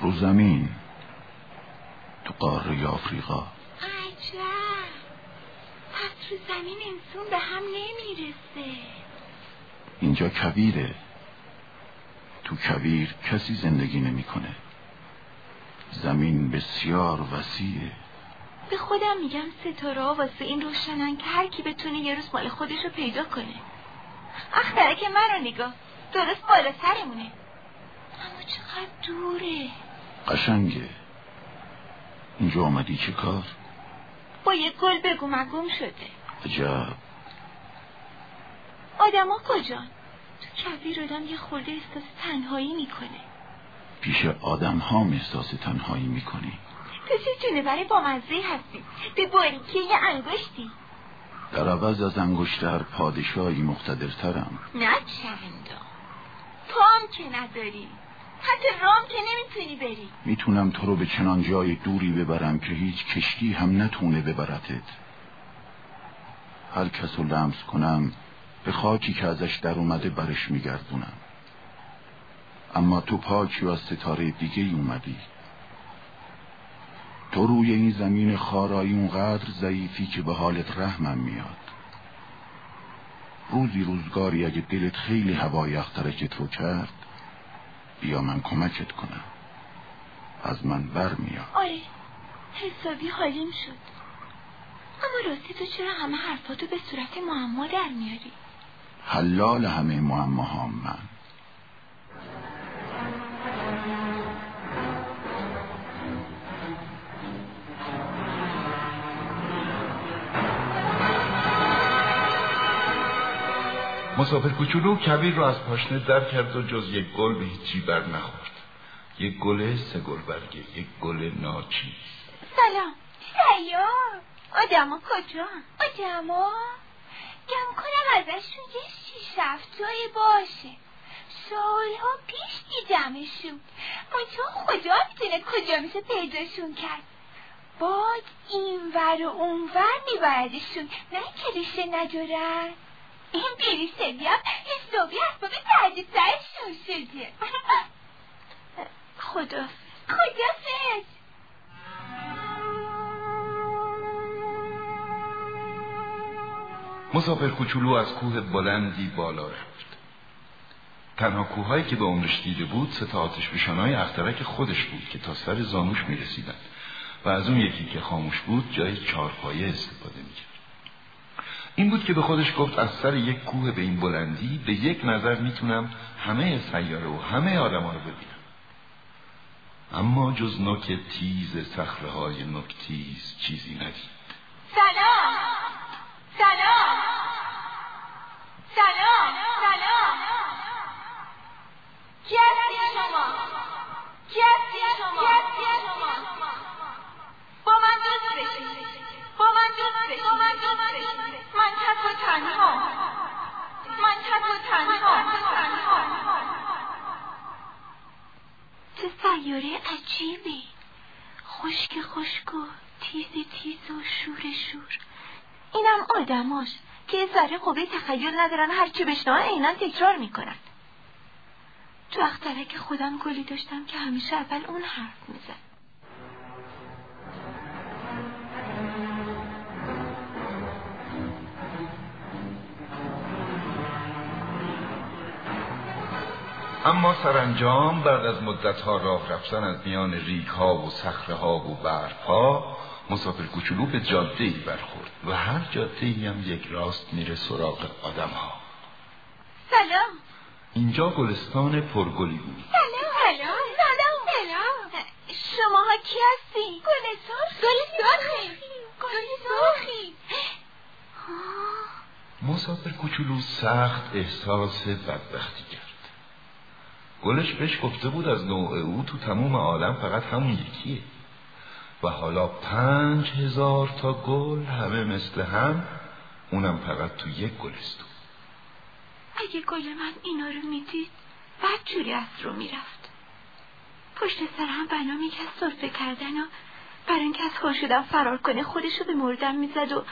رو زمین. تو قاره آفریقا. عجب. پس رو زمین انسون به هم نمی‌رسه. اینجا کبیره. تو کبیر کسی زندگی نمی‌کنه. زمین بسیار وسیعه. به خودم میگم ستاره واسه این روشنن که هر کی بتونه یه روز مال خودش رو پیدا کنه. اخترک من رو نگاه. درست بالا سرمونه. اما چقدر دوره. قشنگه. اینجا آمدی چه کار؟ با یه گل بگو مگم شده. عجب آدما کجان تو کبیر آدم یه خورده احساس تنهایی می‌کنه. پیش آدم ها احساس تنهایی می‌کنی. تو چه جونور با مزه هستی؟ به باریکی یه انگشتی. در عوض از انگشتر پادشاهی مقتدرترم. نه چندان پام که نداری. حتی رام که نمی‌تونی بری. می‌تونم تو رو به چنان جای دوری ببرم که هیچ کشتی هم نتونه ببرتت. هر کس رو لمس کنم به خاکی که ازش در اومده برش میگردونم. اما تو پاکی و از ستاره دیگه اومدی. تو روی این زمین خارایی اونقدر ضعیفی که به حالت رحمم میاد. روزی روزگاری اگه دلت خیلی هوای اخترکت رو کرد بیا من کمکت کنم؟ از من بر میاد آره. حسابی حالیم شد. اما راستی تو چرا همه حرفاتو به صورت معما در میاری؟ حلال همه معماهام من. مسافر کوچولو کبیر رو از پاشنه در کرد و جز یک گل به هیچی بر نخورد. یک گل سه گل برگه یک گل ناچیز. سلام. سیار آدما کجا؟ آدما گم کنم ازشون یه شیش هفتایی باشه. سالها پیش دیدمشون. منتها خدا می‌تونه کجا میشه پیداشون کرد. باد این ور و اون ور میبردشون. نه که ریشه ندارن این بیریشگی هم حسابی اسباب تردید سرشون شده. خدا. خدا فکر مسافر کوچولو از کوه بلندی بالا رفت. تنها کوههایی که به عمرش دیده بود سه تا آتش های اخترک خودش بود که تا سر زانوش می رسیدن و از اون یکی که خاموش بود جای چارپایه استفاده می کرد. این بود که به خودش گفت از سر یک کوه به این بلندی به یک نظر می‌تونم همه سیاره و همه آدم ها رو ببینم. اما جز نوک تیز سخره های نکتیز چیزی ندید. سلام! سلام! سلام! سلام! کی هستی شما؟ کی هستی شما؟ کی شما؟ با من دوست بشید با من بشید با من بشید من تک و تنها من تنها چه سیاره عجیبی. خشک خشک و تیز تیز و شور شور. اینم آدماش که ذره قوه تخیل ندارن هرچی بشنوان عینا تکرار می‌کنن. تو اخترک خودم گلی داشتم که همیشه اول اون حرف می‌زد. اما سرانجام بعد از مدتها راه رفتن از میان ریک ها و صخره ها و برف ها مسافر کوچولو به جاده ای برخورد و هر جاده ای هم یک راست میره سراغ آدم ها سلام. اینجا گلستان پرگلی بود. سلام. سلام. سلام. سلام شماها کی هستی؟ گل سرخ گل سرخی گل سرخی مسافر کوچولو سخت احساس بدبختی کرد. گلش بهش گفته بود از نوع او تو تموم عالم فقط همون یکیه. و حالا پنج هزار تا گل همه مثل هم اونم فقط تو یک گلستون. اگه گل من اینا رو می‌دید بعد جوری از رو می‌رفت. پشت سر هم بنا می‌کرد صرفه کردن و برای اینکه از خورشیدم فرار کنه خودش رو به مردم می‌زد و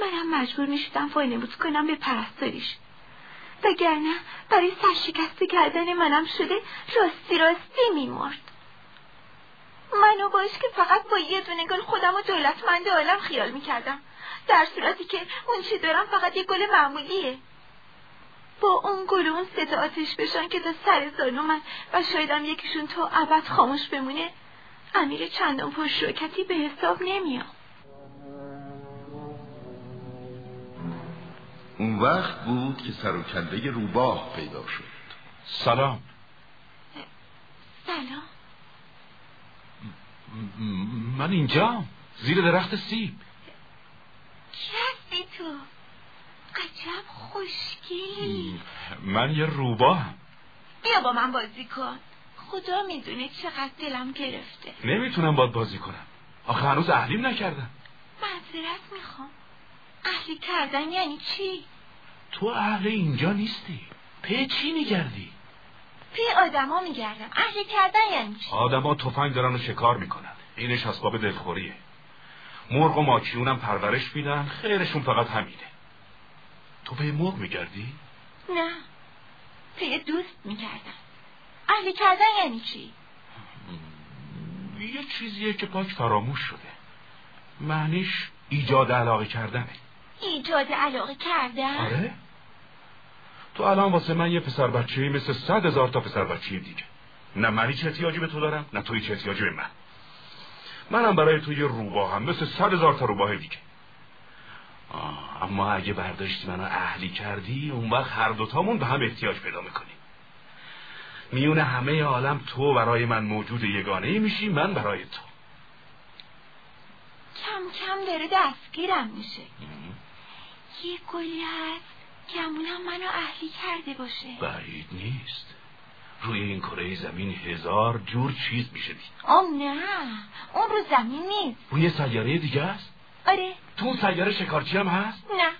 منم مجبور می‌شدم بود کنم به پرستاریش. وگرنه برای سرشکسته کردن منم شده راستی راستی میمرد. منو باش که فقط با یه دونه گل خودم و دولتمند عالم خیال می‌کردم. در صورتی که اون چی دارم فقط یه گل معمولیه. با اون گل اون سه آتش بشن که تا سر زانو من و شایدم یکیشون تا ابد خاموش بمونه امیر چندان پرشوکتی به حساب نمیام اون وقت بود که سر و کنده روباه پیدا شد. سلام. سلام. من اینجا زیر درخت سیب. کی هستی تو؟ عجب خوشگلی. من یه روباه بیا با من بازی کن. خدا می‌دونه چقدر دلم گرفته. نمی‌تونم باد بازی کنم. آخه هنوز اهلیم نکردم معذرت می‌خوام. اهلی کردن یعنی چی؟ تو اهل اینجا نیستی. پی چی میگردی؟ پی آدما میگردم. اهلی کردن یعنی چی؟ آدما تفنگ دارن و شکار می‌کنن. اینش اسباب دلخوریه. مرغ و ماکیونم پرورش میدن. خیرشون فقط همینه. تو پی مرغ میگردی؟ نه. پی دوست میگردم اهلی کردن یعنی چی؟ یه چیزیه که پاک فراموش شده. معنیش ایجاد علاقه کردنه. ایجاد علاقه کردن؟ آره. تو الان واسه من یه پسر بچه مثل صد هزار تا پسر بچه دیگه. نه منی چه احتیاجی به تو دارم نه توی چه احتیاجی به من. منم برای تو یه روباه هم مثل صد هزار تا روباه دیگه. آه، اما اگه برداشتی منو اهلی کردی اون وقت هر دوتامون به هم احتیاج پیدا می‌کنیم. میون همه عالم تو برای من موجود یگانه میشی من برای تو. کم کم داره دستگیرم میشه. یه گلی هست. گمونم منو اهلی کرده باشه. بعید نیست. روی این کره زمین هزار جور چیز میشه دید. آم نه اون رو زمین نیست. روی سیاره دیگه است؟ آره. تو سیاره شکارچی هم هست؟ نه.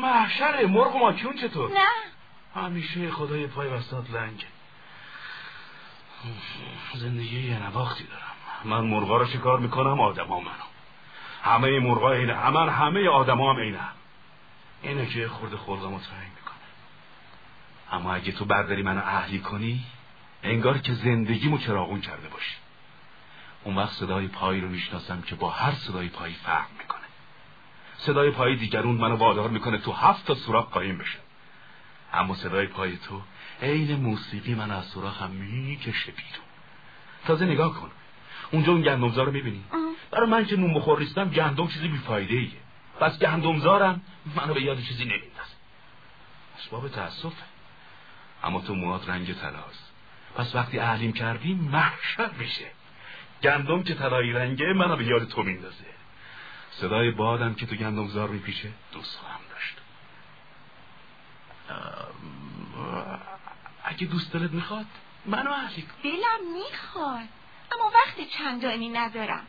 محشره مرغ و ماکیون چطور؟ نه. همیشه خدای پای وسط لنگ زندگی یه نواختی دارم. من مرغا رو شکار می‌کنم آدما منو. همه مرغا اینه همه همه آدما هم اینه که خورده خورده مطمئن می‌کنه. اما اگه تو برداری منو اهلی کنی انگار که زندگیمو چراغون کرده باشی. اون وقت صدای پایی رو می‌شناسم که با هر صدای پایی فرق می‌کنه. صدای پایی دیگرون منو وادار می‌کنه تو هفت تا سوراخ قایم بشه. اما صدای پای تو عین موسیقی من از سراخم می‌کشه بیرون. تازه نگاه کن. اونجا اون گندمزار رو می‌بینی؟ برای من که نون بخور نیستم گندم چیزی بیفایده ایه پس گندمزارم. منو به یاد چیزی نمیندازه اسباب تاسفه اما تو موات رنگ طلاست. پس وقتی اهلیم کردی محشر میشه. گندم که طلایی رنگه منو به یاد تو میندازه. صدای بادم که تو گندمزار میپیچه دوست هم داشت. اگه دوست دلت می‌خواد منو اهلی کن. دلم می‌خواد اما وقت چندانی ندارم.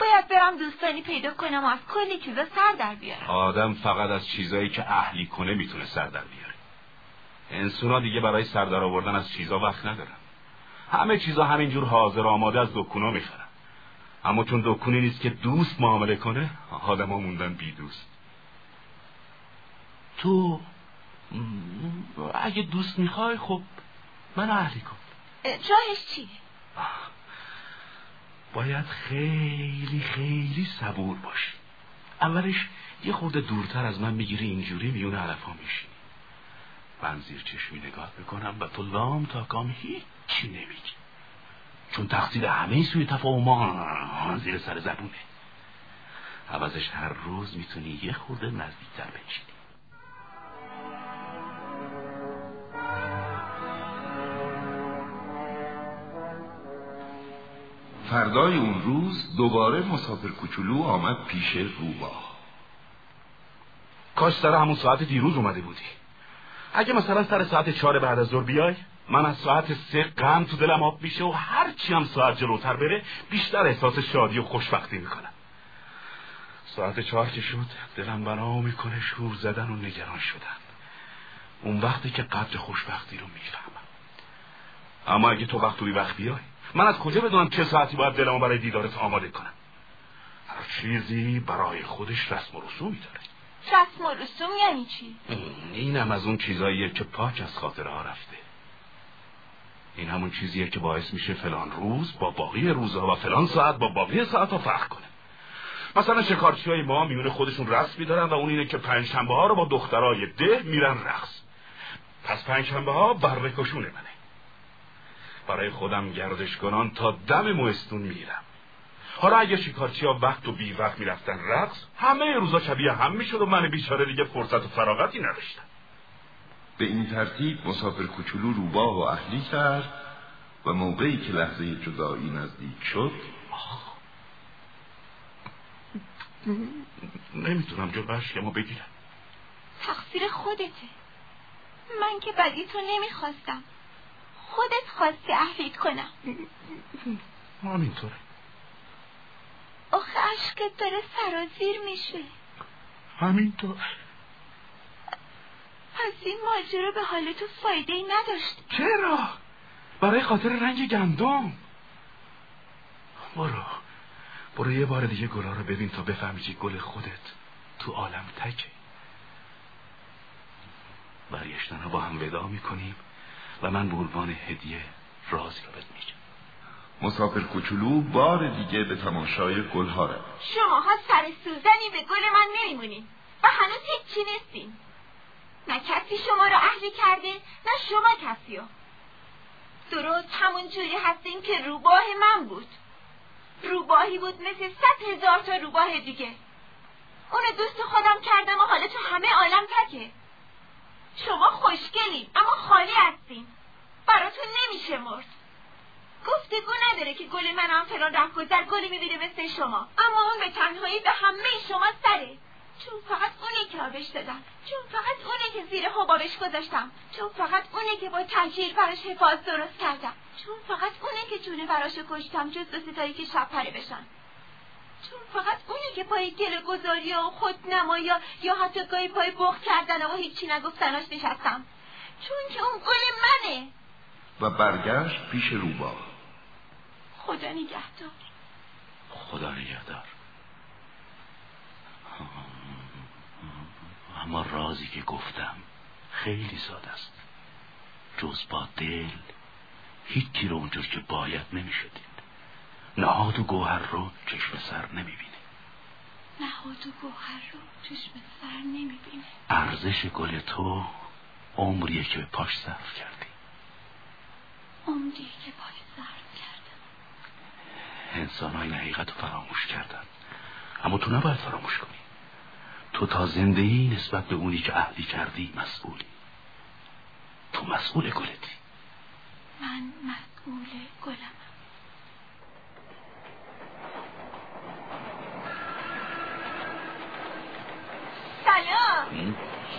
باید برم دوستانی پیدا کنم و از کلی چیزا سر در بیارم. آدم فقط از چیزایی که اهلی کنه می‌تونه سر در بیاره. انسونا دیگه برای سردر آوردن از چیزا وقت ندارن. همه چیزا همینجور حاضر آماده از دکونا می‌خرن. اما چون دکونی نیست که دوست معامله کنه آدم ها موندن بی دوست. تو اگه دوست می‌خوای خب من اهلی کن. جایش چیه؟ باید خیلی خیلی صبور باشی. اولش یه خورده دورتر از من می‌گیری اینجوری میون علفا میشی من زیر چشمی نگاه می‌کنم و تو لام تا کام هیچی نمیگی. چون تقصیر همه سوی تفاهم زیر سر زبونه. عوضش هر روز می‌تونی یه خورده نزدیکتر بچینی فردای اون روز دوباره مسافر کوچولو آمد پیش روبا. کاش سر همون ساعت دیروز اومده بودی. اگه مثلا سر ساعت چهار بعد از ظهر بیای من از ساعت سه غم تو دلم آب میشه و هر چی هم ساعت جلوتر بره بیشتر احساس شادی و خوشبختی می‌کنم. ساعت چهار که شد دلم بنا می‌کنه شور زدن و نگران شدن. اون وقتی که قدر خوشبختی رو می‌فهمم. اما اگه تو وقت وقت بیای من از کجا بدونم چه ساعتی باید دلمو برای دیدارت آماده کنم؟ هر چیزی برای خودش رسم و رسومی داره. رسم و رسوم یعنی چی؟ اینم از اون چیزاییه که پاک از خاطره ها رفته. این همون چیزیه که باعث میشه فلان روز با باقی روزها و فلان ساعت با باقی ساعت ها فرق کنه. مثلا شکارچی های ما میونه خودشون رسمی دارن و اون اینه که پنجشنبه ها رو با دخترای ده میرن رقص. پس پنجشنبه ها برکشونه منه برای خودم گردش کنان تا دم موستون میرم. حالا اگه شکارچی ها وقت و بی وقت می‌رفتن رقص همه روزا شبیه هم می‌شد و من بیچاره دیگه فرصت و فراغتی نداشتم. به این ترتیب مسافر کوچولو روباه و اهلی کرد و موقعی که لحظه جدایی نزدیک شد نمی‌تونم جلو اشکمو بگیرم. تقصیر خودته. من که بدی تو نمی‌خواستم. خودت خواستی اهلیت کنم. همینطوره. آخه عشقت داره سرازیر میشه. همینطور. پس این ماجرا به حال تو فایده ای نداشت. چرا؟ برای خاطر رنگ گندم. برو. برو یه بار دیگه گلا رو ببین تا بفهمی که گل خودت تو عالم تکه. برگشتن رو با هم ودا می‌کنیم. و من به عنوان هدیه رازی رو بهت میگم. مسافر کوچولو بار دیگه به تماشای گلها رفت. شماها سر سوزنی به گل من نمیمونین. و هنوز هیچی نیستین. نه کسی شما رو اهلی کرده نه شما کسی رو درست همون جوری هستین که روباه من بود. روباهی بود مثل صد هزار تا روباه دیگه. اونو دوست خودم کردم و حالا تو همه عالم تکه. شما خوشگلین اما خالی هستین. براتون نمیشه مرد. گفتگو نداره که گل من هم فلان رفت گذر گلی می‌بینه مثل شما. اما اون به تنهایی به همه شما سره. چون فقط اونه که آبش دادم. چون فقط اونه که زیر حبابش گذاشتم. چون فقط اونه که با تنجیر براش حفاظ درست کردم. چون فقط اونه که جونه براش کشتم جز دو ستایی که شب پره بشن. چون فقط اونه که پای گل گذاری و خود نمایا یا حتی گاهی پای بخ کردن و هیچی نگفتناش نشستم. چون که اون گل منه. و برگشت پیش روبا خدا نگهدار. خدا نگهدار. اما رازی که گفتم خیلی ساده است. جز با دل هیچی رو اونجور که باید نمی‌شدید نهاد و گوهر رو چشم سر نمی‌بینه. نهاد و گوهر رو چشم سر نمی‌بینه. ارزش گل تو عمریه که به پاش صرف کردی. عمریه که پاش صرف کردم. انسان های حقیقت رو فراموش کردن. اما تو نباید فراموش کنی. تو تا زندگی نسبت به اونی که عهدی کردی مسئولی. تو مسئول گلتی. من مسئول گلم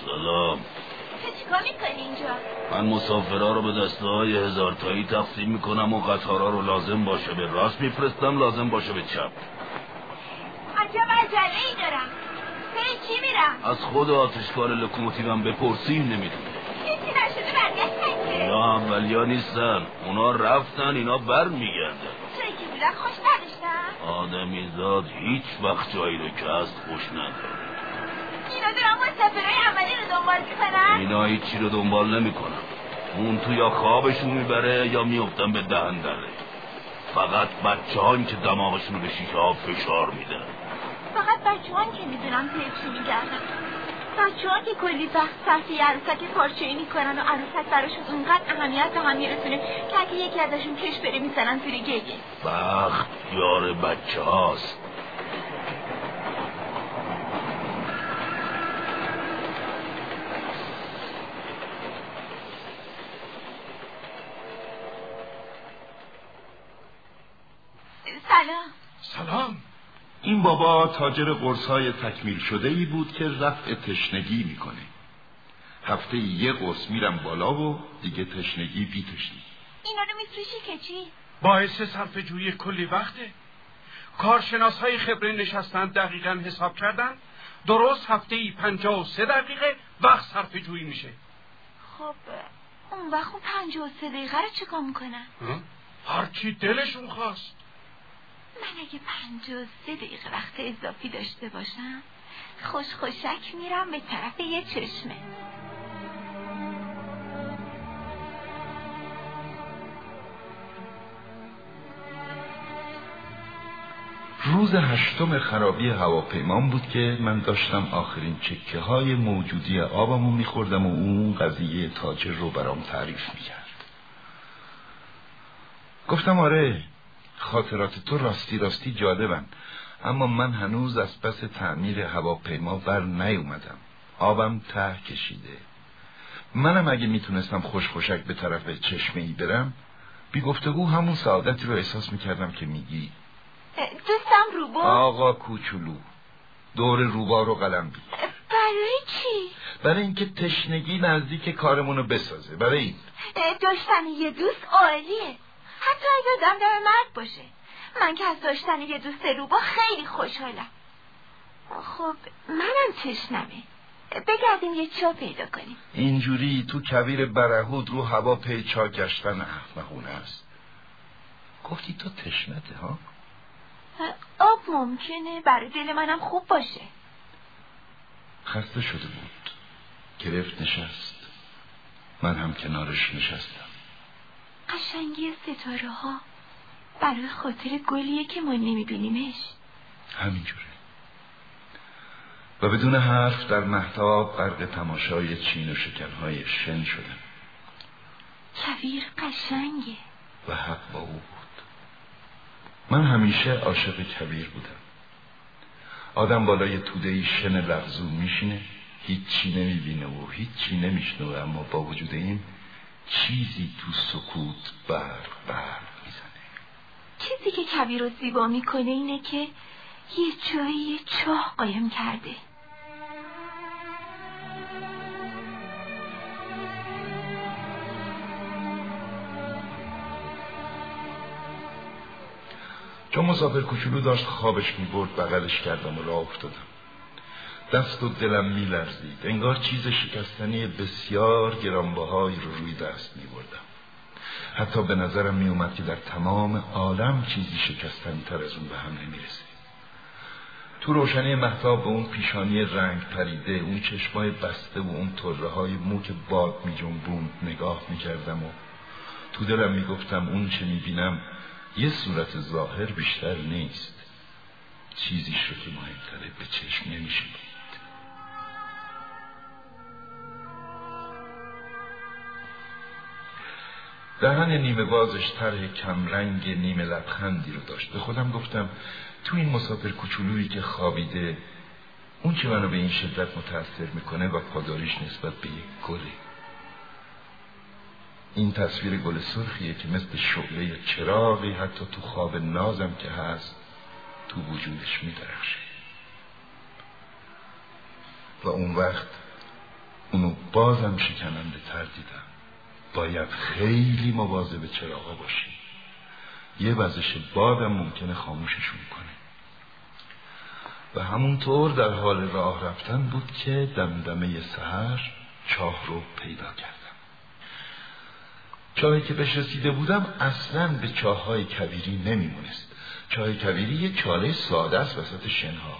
سلام. چیکار می‌کنی اینجا؟ من مسافرها رو به دسته های هزار تایی تقسیم می‌کنم و قطارا رو لازم باشه به راست میفرستم لازم باشه به چپ. عجب عجله ای دارم. سر چی میرم؟ از خود آتشکار لکوموتیوم بپرسی نمی‌دونه کسی نشده برگشتن اینا اولیا نیستن. اونا رفتن اینا بر میگردن جایی که خوش نداشتم؟ آدمی زاد هیچ وقت جایی رو که هست خوش نداره. دارم مسافرهای عملی رو دنبال می‌کنن اینا هیچی رو دنبال نمی‌کنن اون تو یا خوابشون می‌بره یا میفتن به دهن دره فقط بچه هایی که دماغشون رو به شیشه ها فشار میدن. فقط بچه که می‌دونم پی چی میگردن. بچه که کلی وقت صرف یه عروسک پارچه‌ای می‌کنن و عروسک براشون اونقدر اهمیت به هم میرسونه که اگه یکی ازشون کش بره می‌زنن زیر گریه بخت یار بچه هاست سلام. سلام. این بابا تاجر قرصای تکمیل شده ای بود که رفع تشنگی می‌کنه. هفته یه قرص میرم بالا و دیگه تشنگی بی تشنگی اینا رو میفروشی که چی؟ باعث صرف جویی کلی وقته. کارشناس های خبره نشستن دقیقا حساب کردن. درست هفته ای پنجاه و سه دقیقه وقت صرف جویی میشه. خب اون وقت اون پنجاه و سه دقیقه رو چیکار می‌کنن؟ هرچی دلشون خواست. من اگه پنجاه و سه دقیقه وقت اضافی داشته باشم خوش خوشک میرم به طرف یه چشمه. روز هشتم خرابی هواپیمان بود که من داشتم آخرین چکه های موجودی آبمو میخوردم و اون قضیه تاجر رو برام تعریف می‌کرد. گفتم آره خاطرات تو راستی راستی جالبن. اما من هنوز از پس تعمیر هواپیما بر نیومدم. آبم ته کشیده. منم اگه می‌تونستم خوش خوشک به طرف چشمه ای برم بی گفتگو همون سعادتی رو احساس می‌کردم که میگی. دوستم روبا آقا کوچولو دور روبا رو قلم بی برای چی؟ برای اینکه تشنگی نزدیک کارمونو بسازه. برای این. داشتن یه دوست عالیه. حتی اگه آدم دم مرد باشه. من که از داشتن یه دوست روبا خیلی خوشحالم. خب منم تشنمه. بگردیم یه چا پیدا کنیم. اینجوری تو کویر برهود رو هوا پیچا گشتن احمقونه است. گفتی تو تشنته ها؟ آب ممکنه برای دل منم خوب باشه. خسته شده بود. گرفت نشست. من هم کنارش نشستم. قشنگی ستاره ها برای خاطر گلیه که ما نمیبینیمش. همینجوره. و بدون حرف در محتاب غرق تماشای چین و شکنهای شن شدم کویر قشنگه. و حق با او بود. من همیشه عاشق کبیر بودم. آدم بالای توده شن لغزو میشینه هیچی نمی‌بینه و هیچی نمیشنوه اما با وجود این چیزی تو سکوت برق برق می‌زنه. چیزی که کبیر رو زیبا می‌کنه اینه که یه جایی چاه قایم کرده. چون مسافر کوچولو داشت خوابش می‌برد بغلش کردم و راه افتادم. دست و دلم میلرزید. انگار چیز شکستنی بسیار گرانبهایی رو روی دست میبردم. حتی به نظرم میومد که در تمام عالم چیزی شکستنی تر از اون به هم نمی‌رسه. تو روشنی محتاب به اون پیشانی رنگ پریده اون چشمای بسته و اون طره های مو که باد می جنبوند نگاه می کردم و تو دلم می گفتم اون چه می بینم یه صورت ظاهر بیشتر نیست. چیزیش رو که مهمتره به چشم نمیشه دهن نیمه بازش طرح کمرنگ نیمه لبخندی رو داشت. به خودم گفتم تو این مسافر کوچولویی که خوابیده اون که منو به این شدت متاثر می‌کنه و پاداریش نسبت به یک گله. این تصویر گل سرخیه که مثل شعله چراغی حتی تو خواب نازم که هست تو وجودش میدرخشه. و اون وقت اونو بازم شکننده تر دیدم. باید خیلی مواظب چراغا باشی یه وزش بادم ممکنه خاموششون کنه. و همونطور در حال راه رفتن بود که دمدمه سهر چاه رو پیدا کردم. چاهی که بهش رسیده بودم اصلا به چاه های کبیری نمیمونست. چاه کبیری یه چاله ساده است وسط شنها.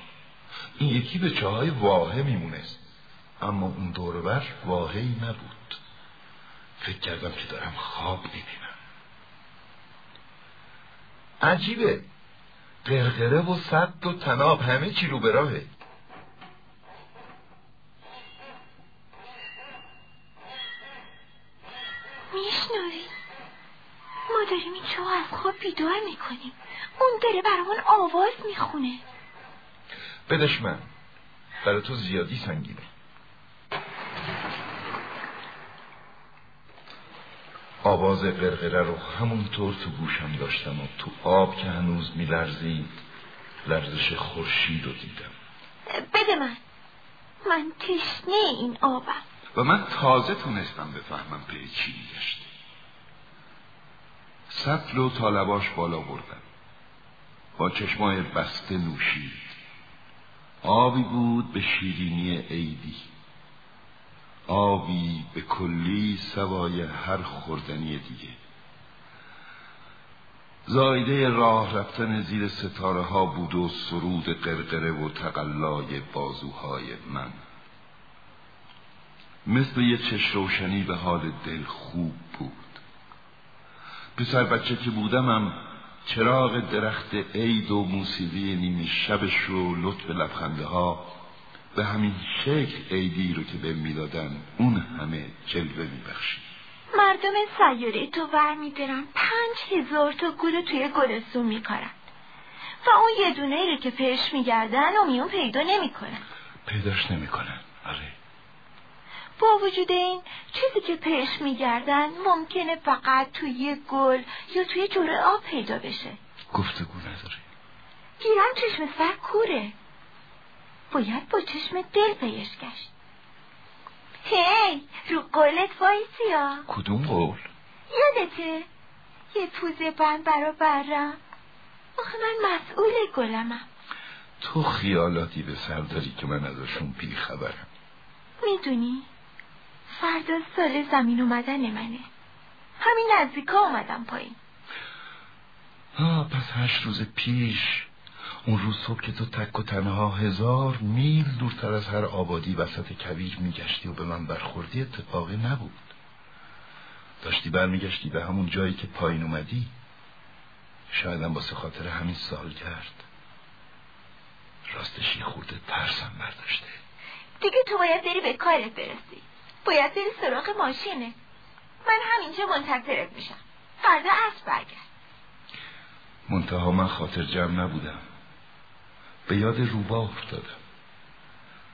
این یکی به چاه های واهه میمونست. اما اون دوربر واهی نبود. فکر کردم که دارم خواب می‌بینم. عجیبه. قرقره و صد و تناب همه چی رو به راهه. میشنوی؟ ما داریم این چوه از خواب بیدار می‌کنیم. اون داره برامون آواز می‌خونه. بدش من. برای تو زیادی سنگینه. آواز قرقره رو همونطور تو گوشم داشتم و تو آب که هنوز میلرزید لرزش خورشید رو دیدم. بده من. من تشنه این آبم. و من تازه تونستم بفهمم به چی میگشتی سطل و طالباش بالا بردم. با چشمای بسته نوشید. آبی بود به شیرینی عیدی. آبی به کلی سوای هر خوردنی دیگه. زایده راه رفتن زیر ستاره ها بود و سرود قرقره و تقلای بازوهای من. مثل یه چش روشنی به حال دل خوب بود. پسر بچه که بودمم چراغ درخت عید و موسیقی نیمه شبش و لطف لبخنده ها به همین شکل عیدی رو که به می‌دادن اون همه جلوه میبخشید مردم سیاره تو ور میدارن. پنج هزار تا گل توی گلستون میکارن و اون یه دونه رو که پیش میگردن و میون پیدا نمی‌کنن. پیداش نمی‌کنن. آره. با وجود این چیزی که پیش میگردن ممکنه فقط توی گل یا توی جوره آب پیدا بشه. گفتگو نداره. گیرم چشم سر کوره. باید با چشم دل پیش گشت. هی رو قولت وایسیا کدوم قول؟ یادته؟ یه پوزه بند برا برم. آخه من مسئول گلمم. تو خیالاتی به سر داری که من ازشون بی خبرم می‌دونی فردا سال زمین اومدن منه. همین نزدیکا اومدم پایین. آه پس هشت روز پیش اون روز صبح که تو تک و تنها هزار میل دورتر از هر آبادی وسط کویر میگشتی و به من برخوردی اتفاقی نبود. داشتی برمیگشتی به همون جایی که پایین اومدی. شایدم واسه خاطر همین سال کرد. راستشی خورده ترسم برداشته. دیگه تو باید بری به کارت برسی. باید بری سراغ ماشینه من همینجا منتظرت میشم. فردا عصر برگرد. منتها من خاطر جمع نبودم. به یاد روبا افتادم.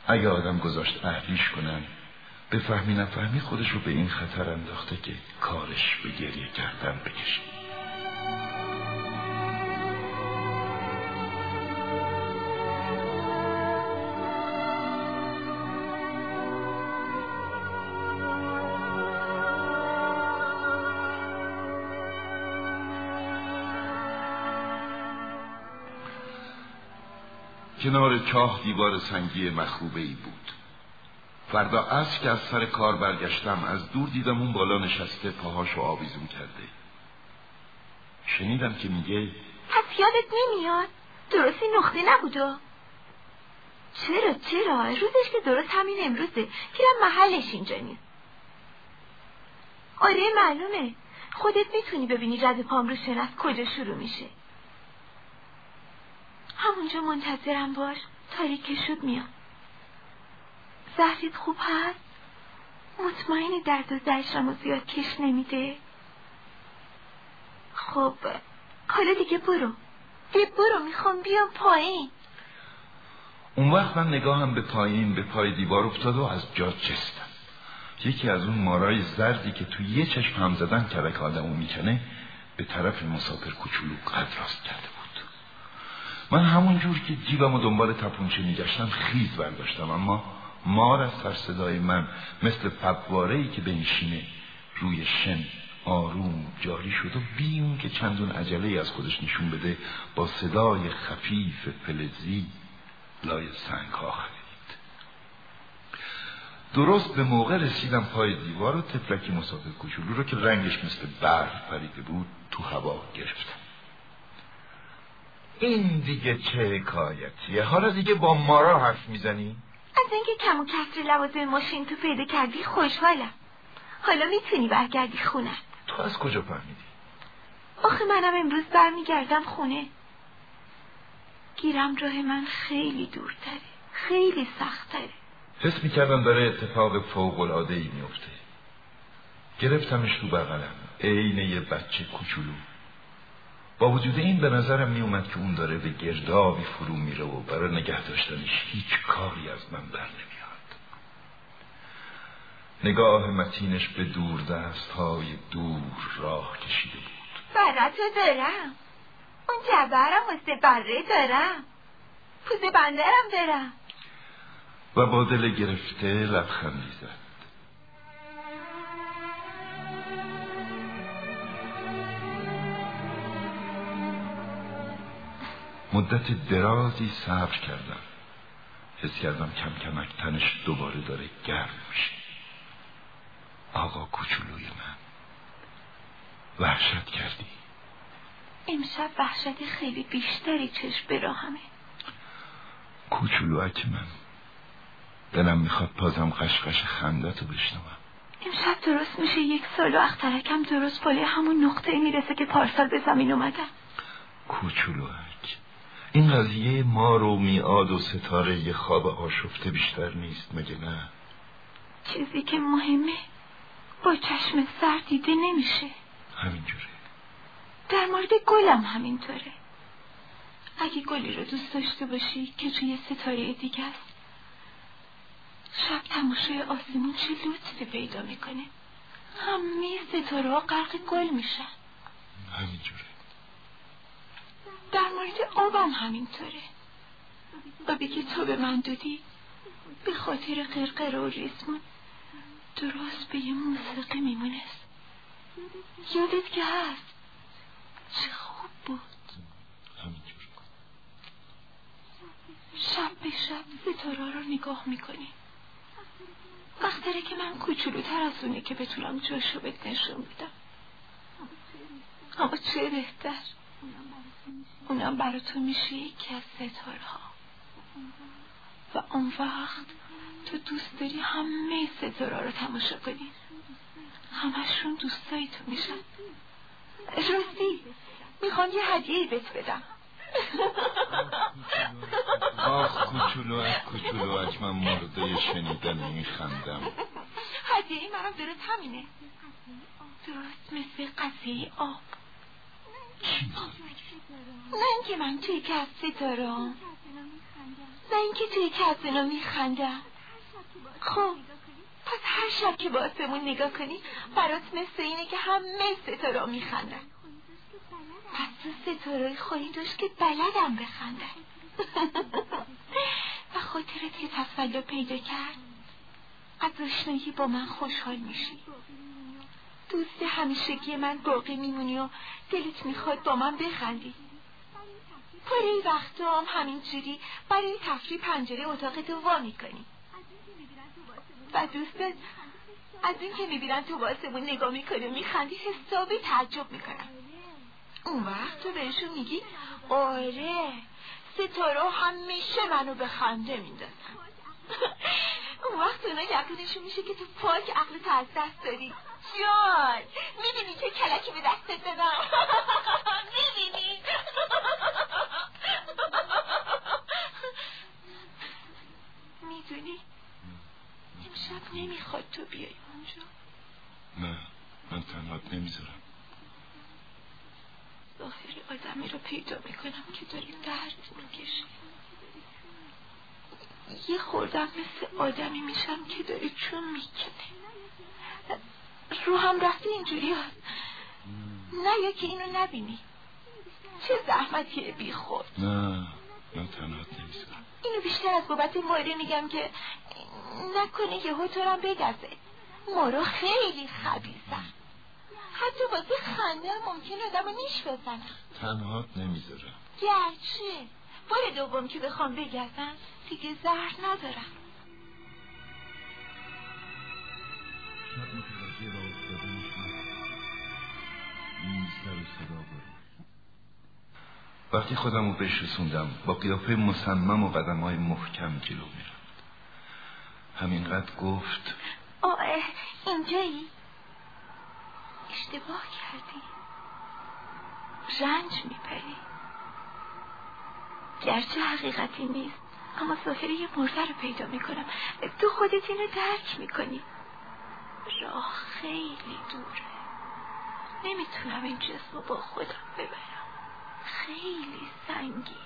اگه آدم گذاشت اهلیش کنن به فهمی نفهمی خودش رو به این خطر انداخته که کارش به گریه کردن بکشه. کنار چاه دیوار سنگی مخروبه ای بود. فردا از که از سر کار برگشتم از دور دیدم اون بالا نشسته پاهاشو آویزون کرده. شنیدم که میگه پس یادت نمیاد؟ درستی نقطه نبودا چرا چرا؟ روزش که درست همین امروزه. گیرم محلش اینجا نیست. آره معلومه. خودت می‌تونی ببینی رد پام رو شناس کجا شروع میشه. همونجا منتظرم باش. تاریک شد میام زهرید خوب هست؟ مطمئنی درد و زشرم و زیاد کش نمیده. خب حالا دیگه برو. دیگه برو می‌خوام بیام پایین. اون وقت من نگاهم به پایین به پای دیوار افتاد و از جا جستم یکی از اون مارای زردی که تو یه چشم هم زدن کلک آدمو می‌کنه به طرف مسافر کوچولو قد راست کرده بود. من همون جور که جیبم و دنبال تپونچه میگشتم خیز برداشتم اما مار از سر صدای من مثل فبواره ای که بنشینه روی شن آروم جاری شد و بی اون که چندون عجله از خودش نشون بده با صدای خفیف فلزی لای سنگ ها خرید درست به موقع رسیدم پای دیوار و تفلکی مسافر کوچولو رو که رنگش مثل برف پریده بود تو هوا گرفتم. این دیگه چه حکایتیه؟ حالا دیگه با مارا حرف می‌زنی؟ از اینکه کم و کسر لوازم ماشین تو پیدا کردی خوشحالم. حالا می‌تونی برگردی خونه. تو از کجا فهمیدی؟ آخه منم امروز برمیگردم خونه. گیرم راه من خیلی دورتره. خیلی سختره. حس می‌کردم داره اتفاق فوق العاده ای میفته گرفتمش تو بغلم. عین یه بچه کوچولو. با وجود این به نظرم میومد که اون داره به گردابی فرو میره و برای نگه داشتنش هیچ کاری از من بر نمیاد نگاه متینش به دور دست های دور راه کشیده بود. براتو دارم. اون جبرم واسه بره دارم. پوز بندرم دارم. و با دل گرفته لبخندی زد مدت درازی صبر کردم. حس کردم کم کمک تنش دوباره داره گرم میشه. آقا کوچولوی من. وحشت کردی. امشب وحشت خیلی بیشتری چشم به راهمه کوچولوک من. دلم می‌خواد بازم قشقش خندتو بشنوم. امشب درست میشه یک سال و اخترکم درست بالای همون نقطه می‌رسه که پارسال به زمین اومدم. کوچولوک. این قضیه ما رو میاد و ستاره یه خواب آشفته بیشتر نیست مگه نه؟ چیزی که مهمه با چشم سر دیده نمیشه. همینجوره. در مورد گلم همینطوره. اگه گلی رو دوست داشته باشی که توی ستاره دیگه است شب تماشای آسمون چه لطفی پیدا می‌کنه. همه ستاره ها غرق گل میشن. همینجوره. در مورد آبم همینطوره. آبی که تو به من دادی به خاطر قرقره و ریسمون درست به یه موسیقی میمونست. یادت که هست. چه خوب بود. همینجور. شب به شب ستاره رو نگاه می‌کنی. وقتره که من کوچولوتر از اونه که بتونم جاشو بهت نشون بدم. اما چه بهتر. اونم برا تو میشه یکی از ستاره ها و اون وقت تو دوست داری همه ستاره رو تماشا کنی. همشون دوستایی تو میشن. راستی می‌خوام یه هدیه بهت بدم. آخ کوچولو کوچولو من مرده شنیدن میخندم. هدیه منم درست همینه درست مثل قصه آب. نه اینکه من توی کف ستارم نه اینکه توی کفنا میخندم. خب پس هر شب که با آسمون نگاه کنی برات مثل اینه که همه ستاره میخندن. پس تو ستاره خواهی داشت که بلدم بخندن. و خاطرت که تسلا پیدا کرد از آشنایی با من خوشحال میشی. دوست همیشگی من باقی میمونی و دلت می‌خواد با من بخندی. پاره وقتا هم همینجوری برای تفریح پنجره اتاق تو وا می‌کنی. و دوستت از این که می‌بینن تو باسمون نگاه می‌کنه میخندی حسابی تعجب می‌کنن. اون وقت تو بهشون میگی آره ستاره همیشه منو به خنده میندازن اون وقت اونا یقینشون میشه که تو پاک عقل تو از دست داری جان. می‌بینی که کلکی به دستت دادم. می‌بینی می‌دونی؟ امشب نمی‌خواد تو بیای اونجا. نه من تنهات نمی‌ذارم. آدمی رو پیدا می‌کنم که داریم درد می‌کشه یه خوردم مثل آدمی میشم که داره چون می‌کنه. رو هم رفته اینجوری هست نه یا که اینو نبینی. چه زحمتیه بی خود. نه من تنهات نمی‌ذارم اینو بیشتر از بابت ماره میگم که نکنه یهو تو هم بگزه مارو خیلی خبیثم حتی واسه خنده هم ممکن آدم نیش بزنم تنهات نمی‌ذارم گرچه. بار دوم که بخوام بگزم دیگه زهر ندارم. وقتی خودم رو بهش رسوندم با قیافه مصمم و قدم های محکم جلو می‌رفت. همینقدر گفت آه اینجایی؟ اشتباه کردی. رنج می‌بری گرچه حقیقتی نیست اما ظاهره یه مرده رو پیدا می‌کنم. تو خودت اینو درک می‌کنی. راه خیلی دوره. نمی‌تونم این جسم رو با خودم ببرم. خیلی سنگینه.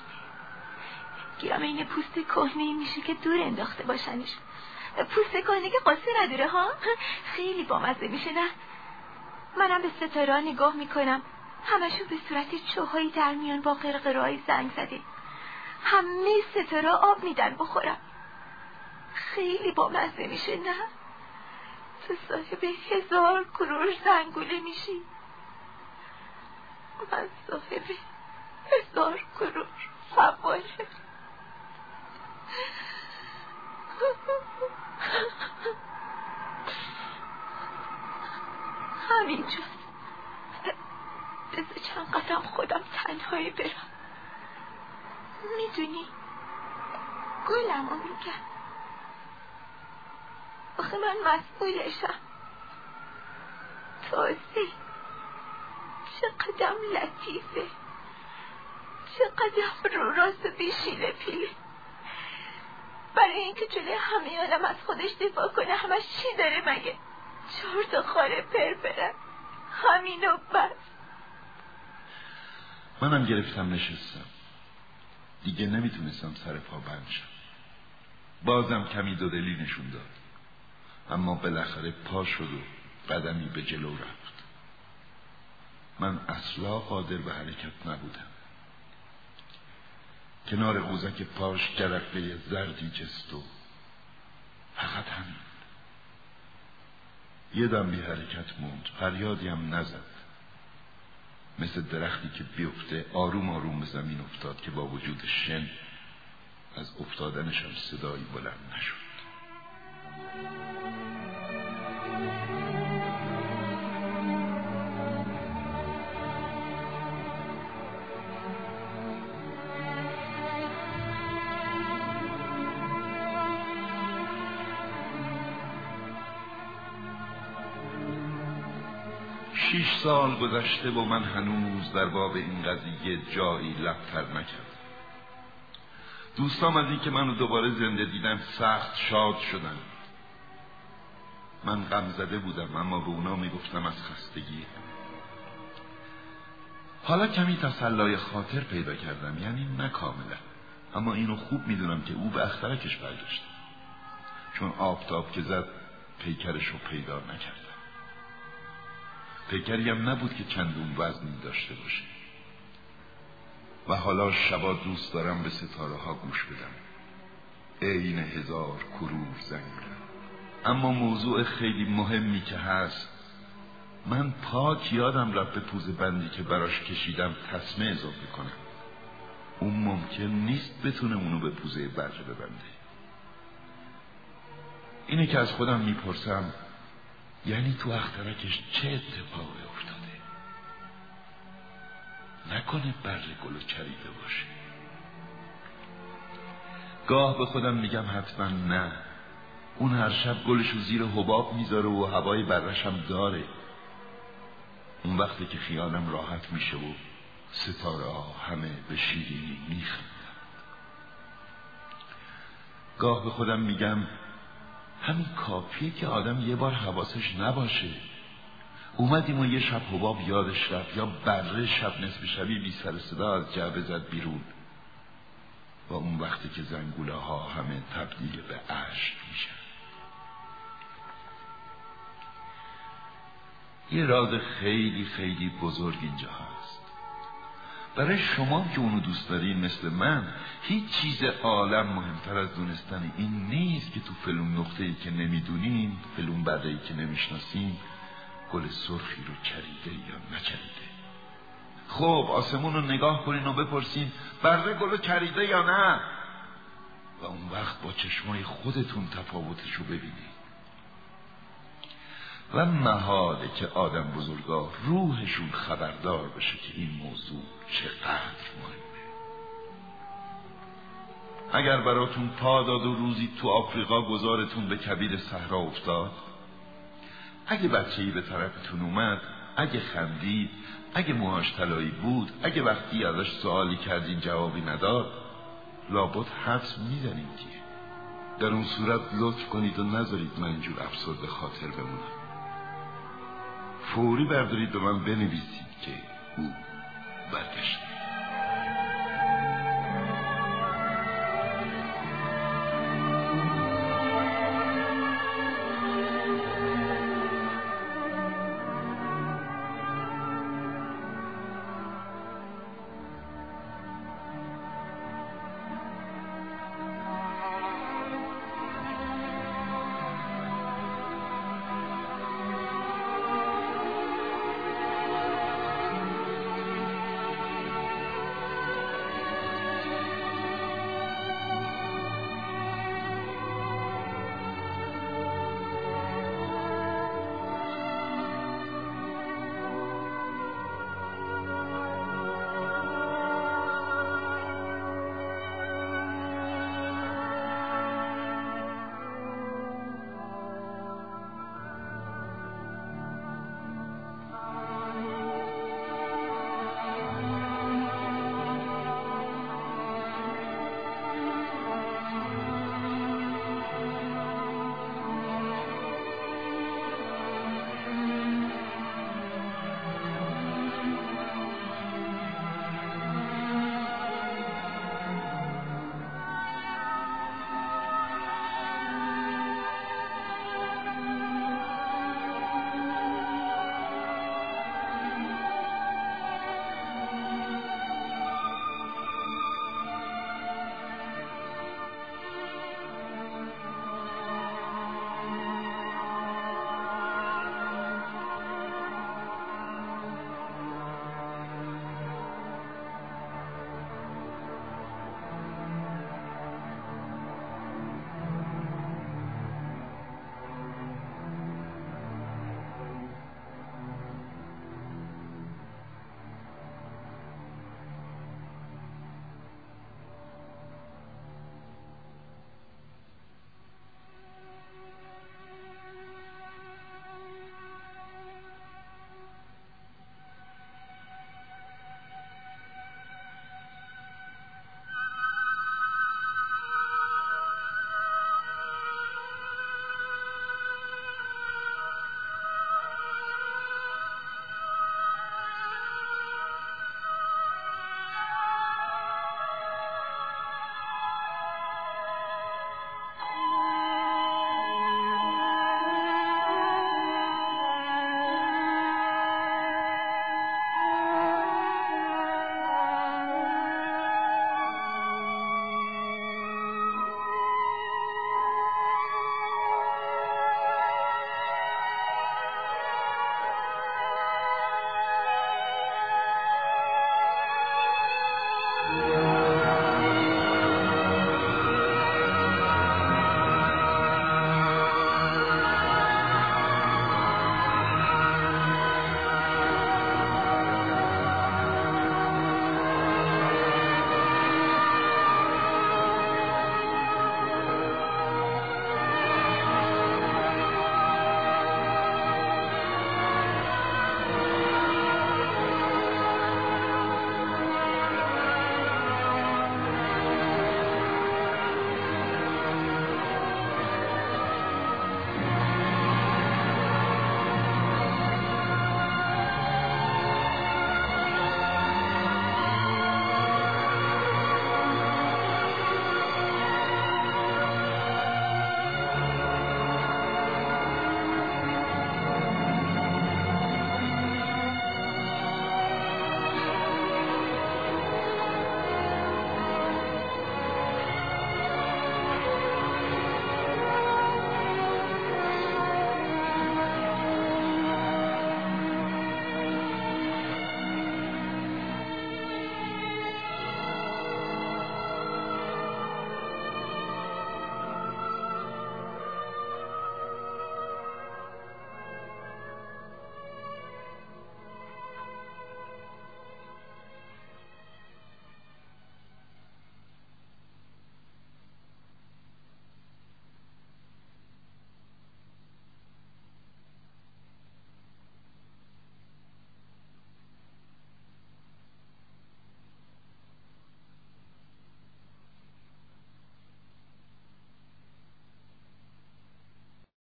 گیرم این پوست کهنه میشه که دور انداخته باشنش. پوست کهنه که قصه نداره ها؟ خیلی بامزه میشه نه؟ منم به ستاره نگاه می‌کنم. همشون به صورت چوهایی در میان با قرقرهای زنگ زده. همه ستاره آب میدن بخورم. خیلی بامزه میشه نه؟ تو صاحب هزار کرور زنگوله میشی. من صاحب هزار کرور سواله همینجاست بذار چند قدم خودم تنهایی برم می‌دونی گلمو میگم آخه من مسئولشم تازه چقدر لطیفه چقدر رو راست و بیشیله پیله برای اینکه جلوی همه آدم از خودش دفاع کنه همش چی داره مگه؟ چهار تا خاره پر برم همینو بس منم گرفتم نشستم. دیگه نمی‌تونستم سر پا بند بازم کمی دودلی نشون داد. اما بالاخره پا شد و قدمی به جلو رفت. من اصلا قادر به حرکت نبودم. کنار قوزک پاش جرقه زردی جست و فقط همین. یه دم بی حرکت موند فریادی هم نزد. مثل درختی که بیفته آروم آروم به زمین افتاد که با وجود شن از افتادنش هم صدایی بلند نشد. سال گذشته و من هنوز در باب این قضیه جایی لبتر نکردم. دوستام از اینکه منو دوباره زنده دیدن سخت شاد شدن. من غم زده بودم اما به اونا می‌گفتم از خستگی. حالا کمی تسلای خاطر پیدا کردم یعنی نه کاملا. اما اینو خوب می‌دونم که او به اخترکش برگشت. چون آفتاب که زد پیکرش رو پیدا نکرد. پیکری هم نبود که چندون وزنی داشته باشه و حالا شبا دوست دارم به ستاره ها گوش بدم. عین هزار کرور زنگ اما موضوع خیلی مهمی که هست من پاک یادم رفت به پوز بندی که براش کشیدم تصمه اضافه کنم. اون ممکن نیست بتونه اونو به پوزه برقه ببنده. اینه که از خودم می‌پرسم یعنی تو اخترکش چه اتفاقی افتاده؟ نکنه بر گل چریده باشه. گاه به خودم میگم حتما نه. اون هر شب گلشو زیر حباب می‌ذاره و هوای برشم داره. اون وقتی که خیالم راحت میشه و ستاره ها همه به شیرینی میخندن گاه به خودم میگم همین کافیه که آدم یه بار حواسش نباشه. اومدیم و یه شب حباب یادش رفت. یا بره شب نصف شبی بی سر صدا از جعبه زد بیرون. و اون وقتی که زنگوله ها همه تبدیل به عشق میشن. یه راز خیلی خیلی بزرگ اینجا هست. برای شما که اونو دوست دارین مثل من هیچ چیز عالم مهمتر از دونستن این نیست که تو فلون نقطه ای که نمی‌دونین فلون بره ای که نمی‌شناسین گل سرخی رو چریده یا نچریده خب آسمون رو نگاه کنین و بپرسین بره گل چریده یا نه؟ و اون وقت با چشمای خودتون تفاوتش رو ببینید و محاله که آدم بزرگا روحشون خبردار بشه که این موضوع چقدر مهمه اگر براتون پا داد و روزی تو آفریقا گذارتون به کبیر صحرا افتاد اگه بچه ای به طرفتون اومد اگه خندید اگه موهاش طلایی بود اگه وقتی ازش سوالی کردین جوابی نداد لابد حدس می‌زنید که در اون صورت لطف کنید و نذارید من اینجور افسرد خاطر بمونم. فوری بردارید به من بنویسید که او برگشت.